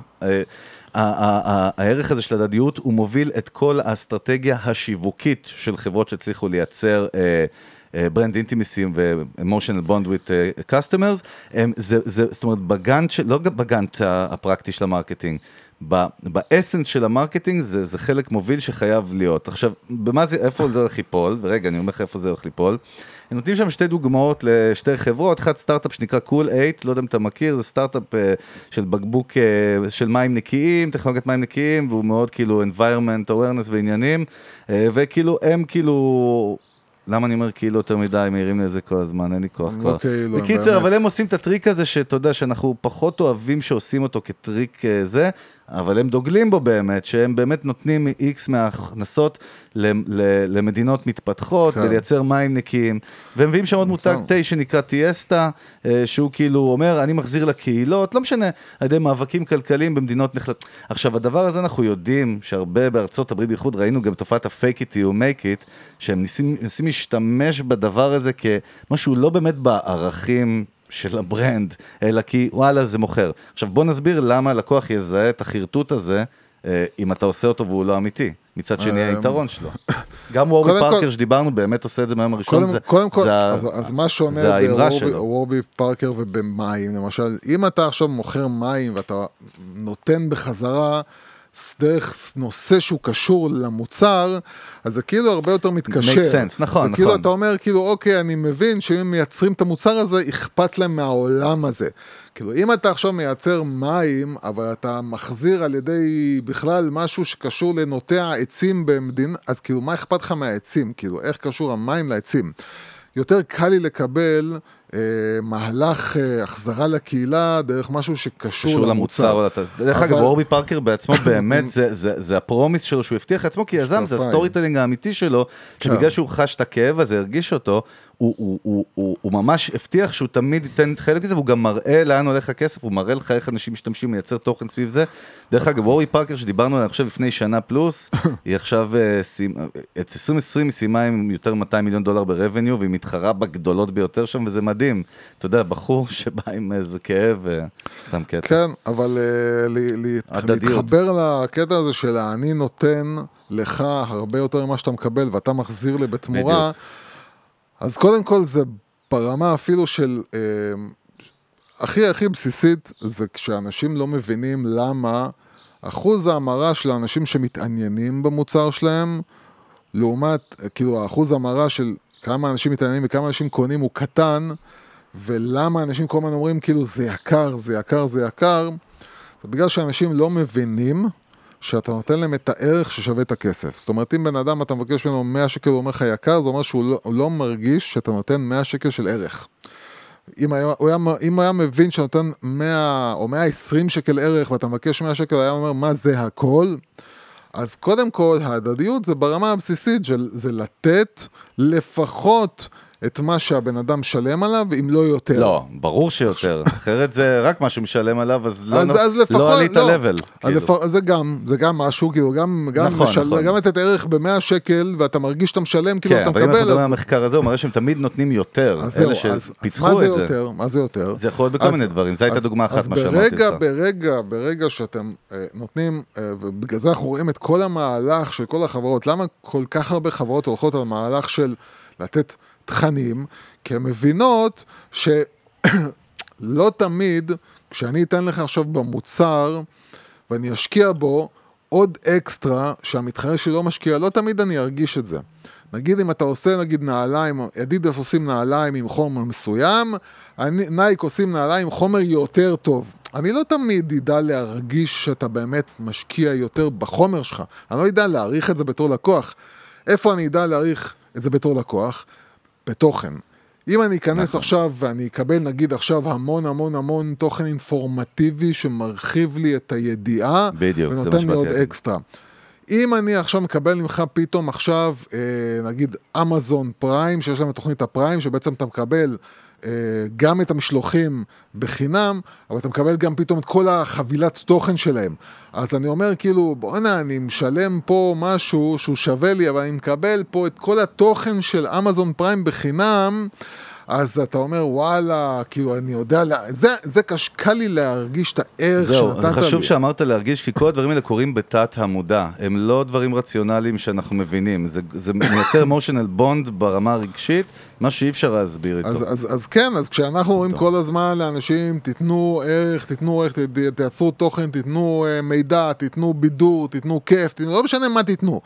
הערך הזה של הדדיות, הוא מוביל את כל האסטרטגיה השיווקית של חברות שהצליחו לייצר brand intimacy עם customers, הם, זה, זה, זאת אומרת, בגאנט, לא בגאנט הפרקטי של ה marketing, ב- ב essence של ה marketing זה, זה חלק מוביל שחייב להיות. עכשיו, במה זה, איפה זה הולך ליפול? ורגע, אני אומר לך איפה זה הולך ליפול. הם נותנים שם שתי דוגמאות לשתי חברות, אחת סטארט-אפ שנקרא קול cool 8, לא יודע אם אתה מכיר, זה סטארט-אפ אה, של בקבוק אה, של מים נקיים, טכנולוגיית מים נקיים, והוא מאוד כאילו environment awareness ועניינים, אה, וכאילו הם כאילו... למה אני אומר כאילו יותר מדי, מעירים לי את זה כל הזמן, אין לי כוח כבר. לא כאילו, בקיצר. אבל הם עושים את הטריק הזה, שאתה יודע, שאנחנו פחות אוהבים שעושים אותו כטריק זה, אבל הם דוגלים בו באמת, שהם באמת נותנים איקס מההכנסות למדינות מתפתחות, כן. ולייצר מים נקיים, והם מביאים שם עוד מותג נכון. תה שנקרא Tiesta, אה, שהוא כאילו אומר, אני מחזיר לקהילות, לא משנה, על ידי מאבקים כלכליים במדינות נחשלות. עכשיו, הדבר הזה אנחנו יודעים שהרבה בארצות הברית, בייחוד ראינו גם תופעת ה-fake it till you make it, שהם ניסים, ניסים להשתמש בדבר הזה כמשהו לא באמת בערכים של ה brand, אלא כי וואלה זה מוכר. עכשיו בוא נסביר למה לקוח יזהה את החרטוט הזה, אה, אם אתה עושה אותו והוא לא אמיתי. מצד שני אה, היתרון שלו. גם וורי קודם כל- פארקר שדיברנו, באמת עושה את זה מהיום הראשון. זה- קודם כל, אז, מה שלו. וורבי פארקר ובמים, למשל, אם אתה עכשיו מוכר מים ואתה נותן בחזרה דרך נושא שהוא קשור למוצר, אז זה כאילו הרבה יותר מתקשר. Make sense, נכון, זה כאילו נכון. אתה אומר, כאילו, אוקיי, אני מבין שאם מייצרים את המוצר הזה, אכפת להם מהעולם הזה. כאילו, אם אתה עכשיו מייצר מים, אבל אתה מחזיר על ידי בכלל משהו שקשור לנוטע עצים במדינה, אז כאילו, מה אכפת לך מהעצים? כאילו, איך קשור המים לעצים? יותר קל לי לקבל מהלך אה, החזרה לקהילה דרך משהו שקשור קשור למוצר. דרך אגב, Warby Parker בעצמו (coughs) באמת, זה- זה זה ה promise שלו שהוא הבטיח לעצמו כיזם, זה. ה storytelling האמיתי שלו, שבגלל כן. שהוא חש את הכאב הזה, הרגיש אותו, הוא- ממש הבטיח שהוא תמיד ייתן חלק מזה, והוא גם מראה לאן הולך הכסף, הוא מראה לך איך אנשים משתמשים, מייצר תוכן סביב זה. דרך אגב, אורי פארקר שדיברנו עליה עכשיו לפני שנה פלוס, (coughs) היא עכשיו, אה, סיימה- את 2020 היא סיימה עם יותר מ-200 מיליון דולר ברבניו, והיא מתחרה בגדולות ביותר שם, וזה מדהים. אתה יודע, בחור (laughs) שבא עם איזה כאב, אה, סתם קטע. כן, אבל אה. להתחבר לקטע הזה של אני נותן לך הרבה יותר ממה שאתה מקבל ואתה מחזיר לי בתמורה. אז קודם כל זה ברמה אפילו של... אה, הכי הכי בסיסית זה כשאנשים לא מבינים למה אחוז ההמרה של האנשים שמתעניינים במוצר שלהם, לעומת, כאילו האחוז ההמרה של כמה אנשים מתעניינים וכמה אנשים קונים הוא קטן, ולמה אנשים כל הזמן אומרים כאילו זה יקר, זה יקר, זה יקר, זה בגלל שאנשים לא מבינים שאתה נותן להם את הערך ששווה את הכסף. זאת אומרת, אם בן אדם אתה מבקש ממנו 100 שקל, הוא אומר לך יקר, זה אומר שהוא לא, לא מרגיש שאתה נותן 100 שקל של ערך. אם היה, היה, אם היה מבין שאתה נותן 100 או 120 שקל ערך ואתה מבקש 100 שקל, היה אומר מה זה הכל? אז קודם כל, ההדדיות זה ברמה הבסיסית של זה לתת לפחות את מה שהבן אדם שלם עליו, אם לא יותר. לא, ברור שיותר, אחרת זה רק משהו משלם עליו, אז לא, אז, נו- אז לפחות, לא עלית לא. אז כאילו. לפ... זה גם, זה גם משהו, כאילו, גם, גם, נכון, משל... נכון. גם לתת ערך ב-100 שקל, ואתה מרגיש שאתה משלם, כאילו כן, אתה אבל אם אנחנו מקבל, מדברים על אז, המחקר הזה, הוא מראה שהם תמיד נותנים יותר, אז אלה אז, אז שפיצחו מה זה את זה. יותר? מה זה יותר? זה יכול להיות בכל אז- מיני דברים, זו הייתה אז- דוגמה אחת, אז מה שאמרתי ברגע, לך. ברגע, ברגע שאתם אה, נותנים, אה, ובגלל זה אנחנו רואים את כל המהלך של כל החברות, למה כל כך הרבה חברות הולכות על מהלך של לתת תכנים, כי הן מבינות שלא (coughs) תמיד, כשאני אתן לך עכשיו במוצר, ואני אשקיע בו עוד אקסטרה שהמתחרה שלי לא משקיע, לא תמיד אני ארגיש את זה. נגיד אם אתה עושה נגיד נעליים, אדידס עושים נעליים עם חומר מסוים, אני, נייק עושים נעליים עם חומר יותר טוב. אני לא תמיד אדע להרגיש שאתה באמת משקיע יותר בחומר שלך. אני לא אדע להעריך את זה בתור לקוח. איפה אני אדע להעריך את זה בתור לקוח? בתוכן. אם אני אכנס נכון. עכשיו ואני אקבל נגיד עכשיו המון המון המון תוכן אינפורמטיבי שמרחיב לי את הידיעה, בדיוק, ונותן לי עוד להגיד. אקסטרה. אם אני עכשיו מקבל ממך פתאום עכשיו, אה, נגיד אמזון פריים, שיש להם את תוכנית הפריים, שבעצם אתה מקבל גם את המשלוחים בחינם, אבל אתה מקבל גם פתאום את כל החבילת תוכן שלהם. אז אני אומר כאילו, בואנה, אני משלם פה משהו שהוא שווה לי, אבל אני מקבל פה את כל התוכן של אמזון פריים בחינם, אז אתה אומר, וואלה, כאילו, אני יודע, זה, זה קש, קל לי להרגיש את הערך זהו, שנתת לי. חשוב שאמרת להרגיש, כי כל הדברים האלה קורים בתת המודע. הם לא דברים רציונליים שאנחנו מבינים. זה, זה מייצר אמושיונל בונד ברמה הרגשית, מה שאי אפשר להסביר איתו. אז, אז, אז כן, אז כשאנחנו אומרים כל הזמן לאנשים, תיתנו ערך, תיתנו ערך, ת- תייצרו תוכן, תיתנו אה, מידע, תיתנו בידור, תיתנו כיף, תיתנו, לא משנה מה תיתנו.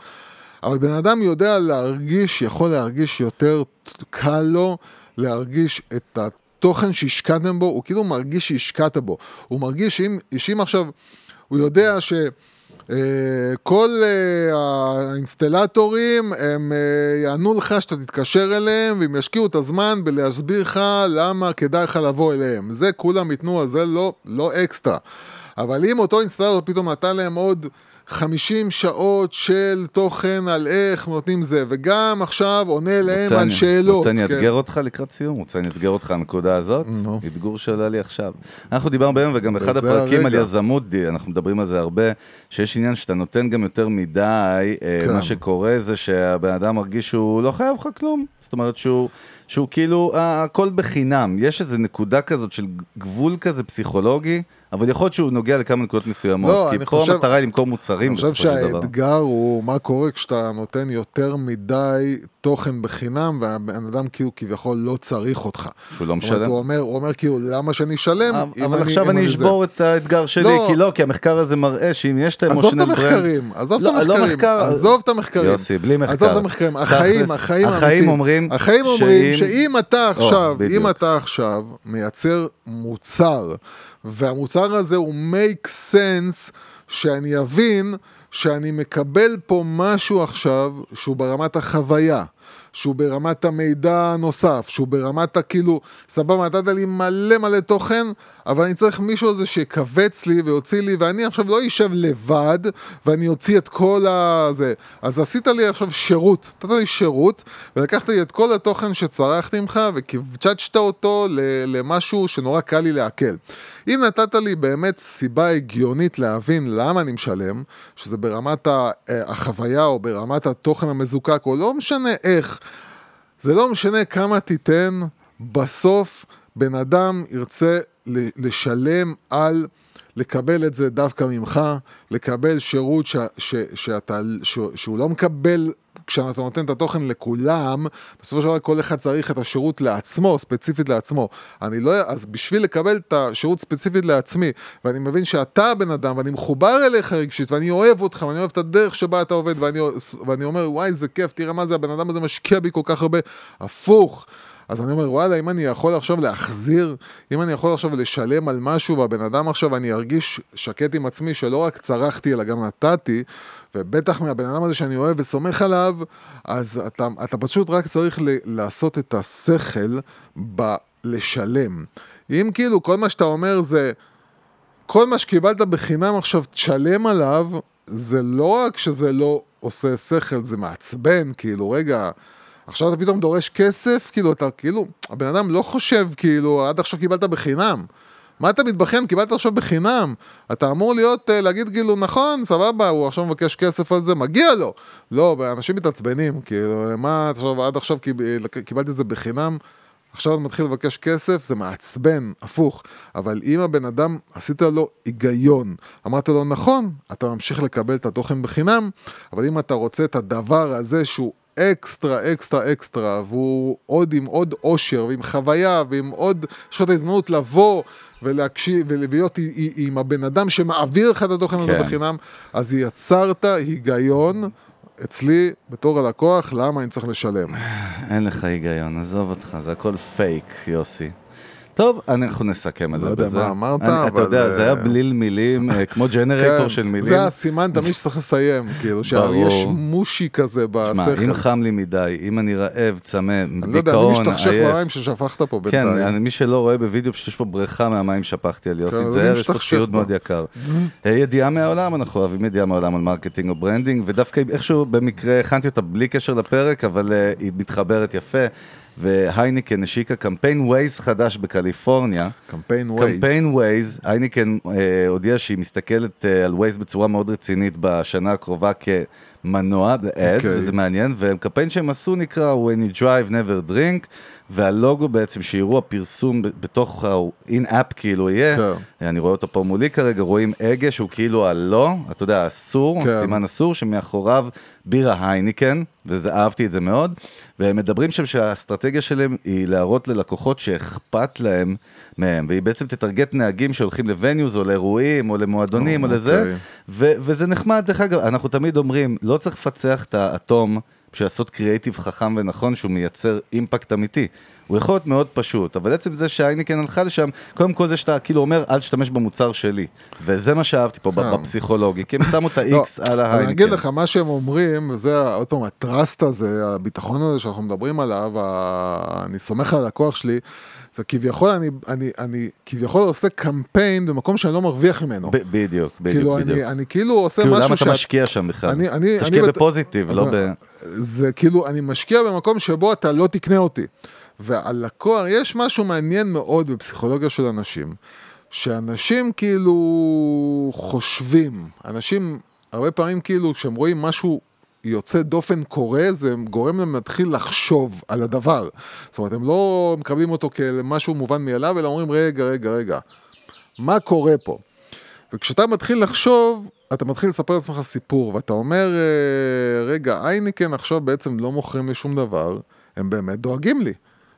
אבל בן אדם יודע להרגיש, יכול להרגיש יותר קל לו להרגיש את התוכן שהשקעתם בו, הוא כאילו מרגיש שהשקעת בו. הוא מרגיש שאם, עכשיו, הוא יודע ש... אה, כל אה, האינסטלטורים הם אה, יענו לך שאתה תתקשר אליהם והם ישקיעו את הזמן בלהסביר לך למה כדאי לך לבוא אליהם. זה כולם ייתנו, אז זה לא, לא אקסטרה. אבל אם אותו אינסטלטור פתאום נתן להם עוד 50 שעות של תוכן על איך נותנים זה, וגם עכשיו עונה להם על שאלות. רוצה אני כן. אאתגר אותך לקראת סיום? רוצה אני אאתגר אותך הנקודה הזאת? אתגור שעולה לי עכשיו. אנחנו דיברנו ביום, וגם באחד הפרקים על. יזמות, אנחנו מדברים על זה הרבה, שיש עניין שאתה נותן גם יותר מדי, אה, כן. מה שקורה זה שהבן אדם מרגיש שהוא לא חייב לך כלום. זאת אומרת שהוא... שהוא כאילו, אה, הכל בחינם. יש איזו נקודה כזאת של גבול כזה פסיכולוגי, אבל יכול להיות שהוא נוגע לכמה נקודות מסוימות. לא, כי אני פה חושב- המטרה היא למכור מוצרים אני חושב בסופו של דבר. שהאתגר הוא מה קורה כשאתה נותן יותר מדי תוכן בחינם והבן אדם כאילו כביכול לא צריך אותך. שהוא לא משלם. הוא אומר, הוא אומר כאילו למה שאני אשלם? אבל עכשיו אני זה?" אשבור את האתגר שלי, לא. כי לא, כי המחקר הזה מראה שאם יש את עזוב את האמושיונל ברנד... המחקרים, עזוב את לא, לא המחקרים, מחקר. עזוב את המחקרים. יוסי, בלי מחקר. עזוב את המחקרים, החיים, החיים החיים האמיתיים. אומרים החיים אומרים שאם- אתה עכשיו, אם. אתה עכשיו מייצר מוצר, והמוצר הזה הוא make sense, שאני אבין שאני מקבל פה משהו עכשיו שהוא ברמת החוויה. שהוא ברמת המידע הנוסף, שהוא ברמת הכאילו, סבבה, נתת לי מלא מלא תוכן, אבל אני צריך מישהו הזה שיקבץ לי ויוציא לי, ואני עכשיו לא אשב לבד, ואני אוציא את כל הזה. אז עשית לי עכשיו שירות, נתת לי שירות, ולקחת לי את כל התוכן שצרכתי ממך, וקבצ'צ'ת אותו למשהו שנורא קל לי לעכל. אם נתת לי באמת סיבה הגיונית להבין למה אני משלם, שזה ברמת אה, החוויה או ברמת התוכן המזוקק, או לא משנה איך, זה לא משנה כמה תיתן, בסוף בן אדם ירצה לשלם על לקבל את זה דווקא ממך, לקבל שירות ש, ש, שאתה, ש, שהוא לא מקבל כשאתה נותן את התוכן לכולם, בסופו של דבר כל אחד צריך את השירות לעצמו, ספציפית לעצמו. אני לא, אז בשביל לקבל את השירות ספציפית לעצמי, ואני מבין שאתה הבן אדם, ואני מחובר אליך רגשית, ואני אוהב אותך, ואני אוהב את הדרך שבה אתה עובד, ואני, ואני אומר, וואי, זה כיף, תראה מה זה, הבן אדם הזה משקיע בי כל כך הרבה. הפוך. אז אני אומר, וואלה, אם אני יכול עכשיו להחזיר, אם אני יכול עכשיו לשלם על משהו, והבן אדם עכשיו, אני ארגיש שקט עם עצמי, שלא רק צרכתי, אלא גם נתתי, ובטח מהבן אדם הזה שאני אוהב וסומך עליו, אז אתה, אתה פשוט רק צריך ל- לעשות את השכל בלשלם. אם כאילו כל מה שאתה אומר זה, כל מה שקיבלת בחינם עכשיו תשלם עליו, זה לא רק שזה לא עושה שכל, זה מעצבן, כאילו, רגע, עכשיו אתה פתאום דורש כסף, כאילו, אתה כאילו, הבן אדם לא חושב, כאילו, עד עכשיו קיבלת בחינם. מה אתה מתבחן? קיבלת עכשיו בחינם. אתה אמור להיות, אה, להגיד כאילו, נכון, סבבה, הוא עכשיו מבקש כסף על זה, מגיע לו. לא, אנשים מתעצבנים, כאילו, מה, עכשיו, עד עכשיו קיב- קיבלתי את זה בחינם, עכשיו אתה מתחיל לבקש כסף, זה מעצבן, הפוך. אבל אם הבן אדם, עשית לו היגיון, אמרת לו, נכון, אתה ממשיך לקבל את התוכן בחינם, אבל אם אתה רוצה את הדבר הזה שהוא אקסטרה, אקסטרה, אקסטרה, והוא עוד עם עוד אושר, ועם חוויה, ועם עוד, יש לך את ההזדמנות לבוא ולהקשיב, ולהיות עם הבן אדם שמעביר לך את התוכן הזה כן. בחינם, אז יצרת היגיון. אצלי, בתור הלקוח, למה אני צריך לשלם? אין לך היגיון, עזוב אותך, זה הכל פייק, יוסי. טוב, אנחנו נסכם את לא זה יודע בזה. מה אמרת, אני- אתה אבל, יודע, זה היה אה, בליל מילים, אה, כמו ג'נרטור (laughs) כן, של מילים. זה הסימן תמיד שצריך לסיים, כאילו. (laughs) שיש מושי כזה שמע, בשכל. אם חם לי מדי, אם אני רעב, צמא, אני לא יודע, אני דיכאון, משתכשך עייף. במים ששפכת פה כן, בינתיים. אני- מי שלא רואה בווידאו, פשוט יש פה בריכה מהמים שפכתי על יוסי כן, זהר, אני יש פה ציוד בו. מאוד יקר. אה, ידיעה מהעולם, אנחנו אוהבים ידיעה מהעולם על marketing או branding, ודווקא איכשהו במקרה הכנתי אותה בלי קשר לפרק, אבל היא מתחברת יפה. והייניקן השיקה קמפיין ווייז חדש בקליפורניה. קמפיין ווייז. קמפיין ווייז, הייניקן אה, הודיעה שהיא מסתכלת אה, על ווייז בצורה מאוד רצינית בשנה הקרובה מנוע, ads, אוקיי. וזה מעניין, וקמפיין שהם עשו נקרא When you drive never drink, והלוגו בעצם, שיראו הפרסום בתוך ה-in-app כאילו יהיה, כן. אני רואה אותו פה מולי כרגע, רואים הגה שהוא כאילו הלא, אתה יודע, אסור, כן. סימן אסור, שמאחוריו בירה הייניקן, וזה, אהבתי את זה מאוד, והם מדברים שם שהאסטרטגיה שלהם היא להראות ללקוחות שאכפת להם מהם, והיא בעצם תטרגט נהגים שהולכים לווניוז או לאירועים או למועדונים או אוקיי. לזה, ו- וזה נחמד, דרך אגב, אנחנו תמיד אומרים, לא צריך לפצח את האטום בשביל לעשות קריאיטיב חכם ונכון שהוא מייצר אימפקט אמיתי. הוא יכול להיות מאוד פשוט, אבל עצם זה שהייניקן הלכה לשם, קודם כל זה שאתה כאילו אומר, אל תשתמש במוצר שלי. וזה מה שאהבתי פה כן. בפסיכולוגי, כי הם (laughs) שמו את לא, ה-X על אני ההייניקן. אגיד לך, מה שהם אומרים, וזה עוד פעם הטראסט הזה, הביטחון הזה שאנחנו מדברים עליו, אני סומך על הלקוח שלי, זה כביכול, אני, אני, אני כביכול עושה קמפיין במקום שאני לא מרוויח ממנו. ב- בדיוק, בדיוק, כאילו, בדיוק. אני, אני כאילו עושה כאילו, משהו למה אתה שאת- משקיע שם בכלל? אני, אני, תשקיע אני, בפוזיטיב, לא ב... זה כאילו, אני משקיע במקום שבו אתה לא תקנה אותי. והלקוח, יש משהו מעניין מאוד בפסיכולוגיה של אנשים, שאנשים כאילו חושבים, אנשים הרבה פעמים כאילו כשהם רואים משהו יוצא דופן קורה, זה גורם להם להתחיל לחשוב על הדבר. זאת אומרת, הם לא מקבלים אותו כמשהו מובן מאליו, אלא אומרים, רגע, רגע, רגע, מה קורה פה? וכשאתה מתחיל לחשוב, אתה מתחיל לספר לעצמך סיפור, ואתה אומר, אה, רגע, אייניקן עכשיו בעצם לא מוכרים לי שום דבר, הם באמת דואגים לי,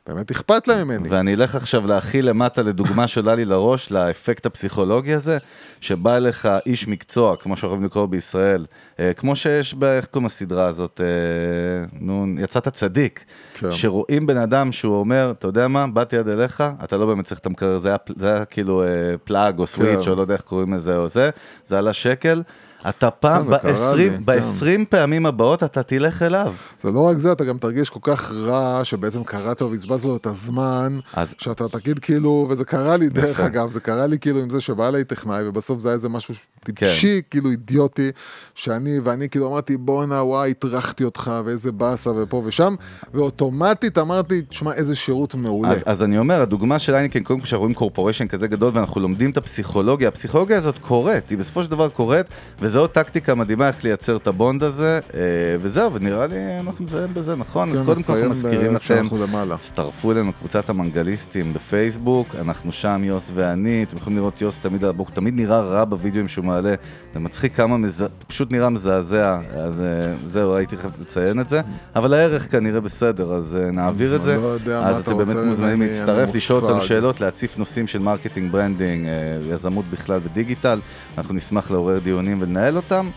באמת אכפת להם ממני. ואני אלך עכשיו להכיל למטה לדוגמה שעולה לי לראש, לאפקט הפסיכולוגי הזה, שבא אליך איש מקצוע, כמו שאוהבים לקרוא בישראל, אה, כמו שיש, ב- איך קוראים לסדרה הזאת, אה, נו, יצאת צדיק, כן. שרואים בן אדם שהוא אומר, אתה יודע מה, באתי עד אליך, אתה לא באמת צריך את המקרר, זה היה, זה היה כאילו אה, פלאג או סוויץ', כן. או לא יודע איך קוראים לזה או זה, זה עלה שקל. אתה פעם, כן, זה קרה לי, ב-20 כן. ב-20 פעמים הבאות אתה תלך אליו. זה לא רק זה, אתה גם תרגיש כל כך רע, שבעצם קראת ובזבז לו את הזמן, אז- שאתה תגיד כאילו, וזה קרה לי דרך. אגב, זה קרה לי כאילו עם זה שבא אליי טכנאי, ובסוף זה היה איזה משהו כן. טיפשי, כאילו אידיוטי, שאני, ואני כאילו אמרתי, בואנה, וואי, הטרחתי אותך, ואיזה באסה, ופה ושם, ואוטומטית אמרתי, תשמע, איזה שירות מעולה. אז, אז אני אומר, הדוגמה של אייניקן, קודם כל שאנחנו רואים קורפוריישן כזה גדול ואנחנו לומדים את הפסיכולוגיה, הפסיכולוגיה הזאת קורית, היא בסופו של דבר קורית, וזו עוד טקטיקה מדהימה איך לייצר את הבונד הזה, אה, וזהו, ונראה לי אנחנו נסיים בזה, נכון? אז כן, קודם כל אנחנו מזכירים ב- לכם. הצטרפו אלינו קבוצת המנגליסטים בפייסבוק, אנחנו שם, יוס ואני, אתם יכולים לראות יוס תמיד על הבוק, תמיד נראה רע בווידאוים שהוא מעלה, זה מצחיק כמה, מז... פשוט נראה מזעזע, אז אה, זהו, הייתי חייב לציין את זה, אבל הערך כנראה בסדר, אז אה, נעביר את זה. לא אז אתם באמת מוזמנים להצטרף, לשאול אותנו. שאלות, להציף נושאים של marketing, branding, אה, יזמות בכלל ודיגיטל, אנחנו נשמח לעורר דיונים ולנהל אותם.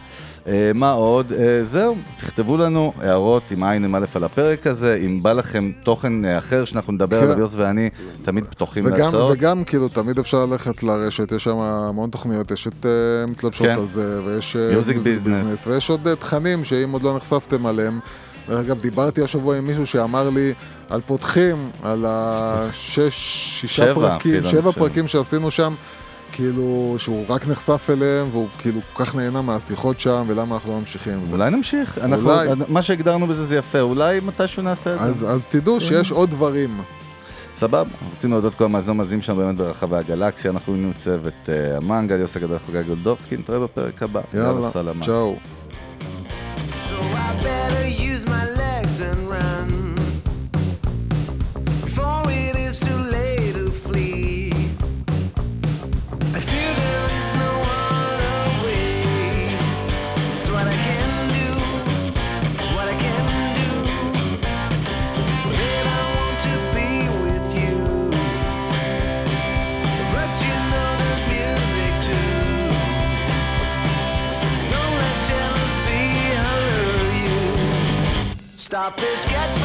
אה, מה עוד? אה, זהו, תכתבו לנו הערות עם עין עם א' על הפרק הזה, אם בא לכם תוכן אה, אחר שאנחנו נדבר כן. עליו, יוסי ואני תמיד פתוחים וגם, להצעות. וגם כאילו תמיד אפשר ללכת לרשת, יש שם המון תוכניות, יש את מתלבשות כן. על זה, ויש Music Business. ויש עוד תכנים שאם עוד לא נחשפתם עליהם. דרך אגב, דיברתי השבוע עם מישהו שאמר לי על פותחים, על (laughs) השש, שישה פרקים, שבע. פרקים שעשינו שם, כאילו, שהוא רק נחשף אליהם, והוא כאילו כל כך נהנה מהשיחות שם, ולמה אנחנו לא ממשיכים עם זה. אולי נמשיך, אנחנו, אולי. מה שהגדרנו בזה זה יפה, אולי מתישהו נעשה את זה. אז, אז תדעו כן. שיש עוד דברים. סבבה, רוצים להודות כל המאזינים המאזינים שלנו באמת ברחבי הגלקסיה, אנחנו היינו צוות אה, המנגל, יוסי גדול חוגג גולדובסקי, נתראה בפרק הבא. יאללה. צ'או. So I better use Stop this,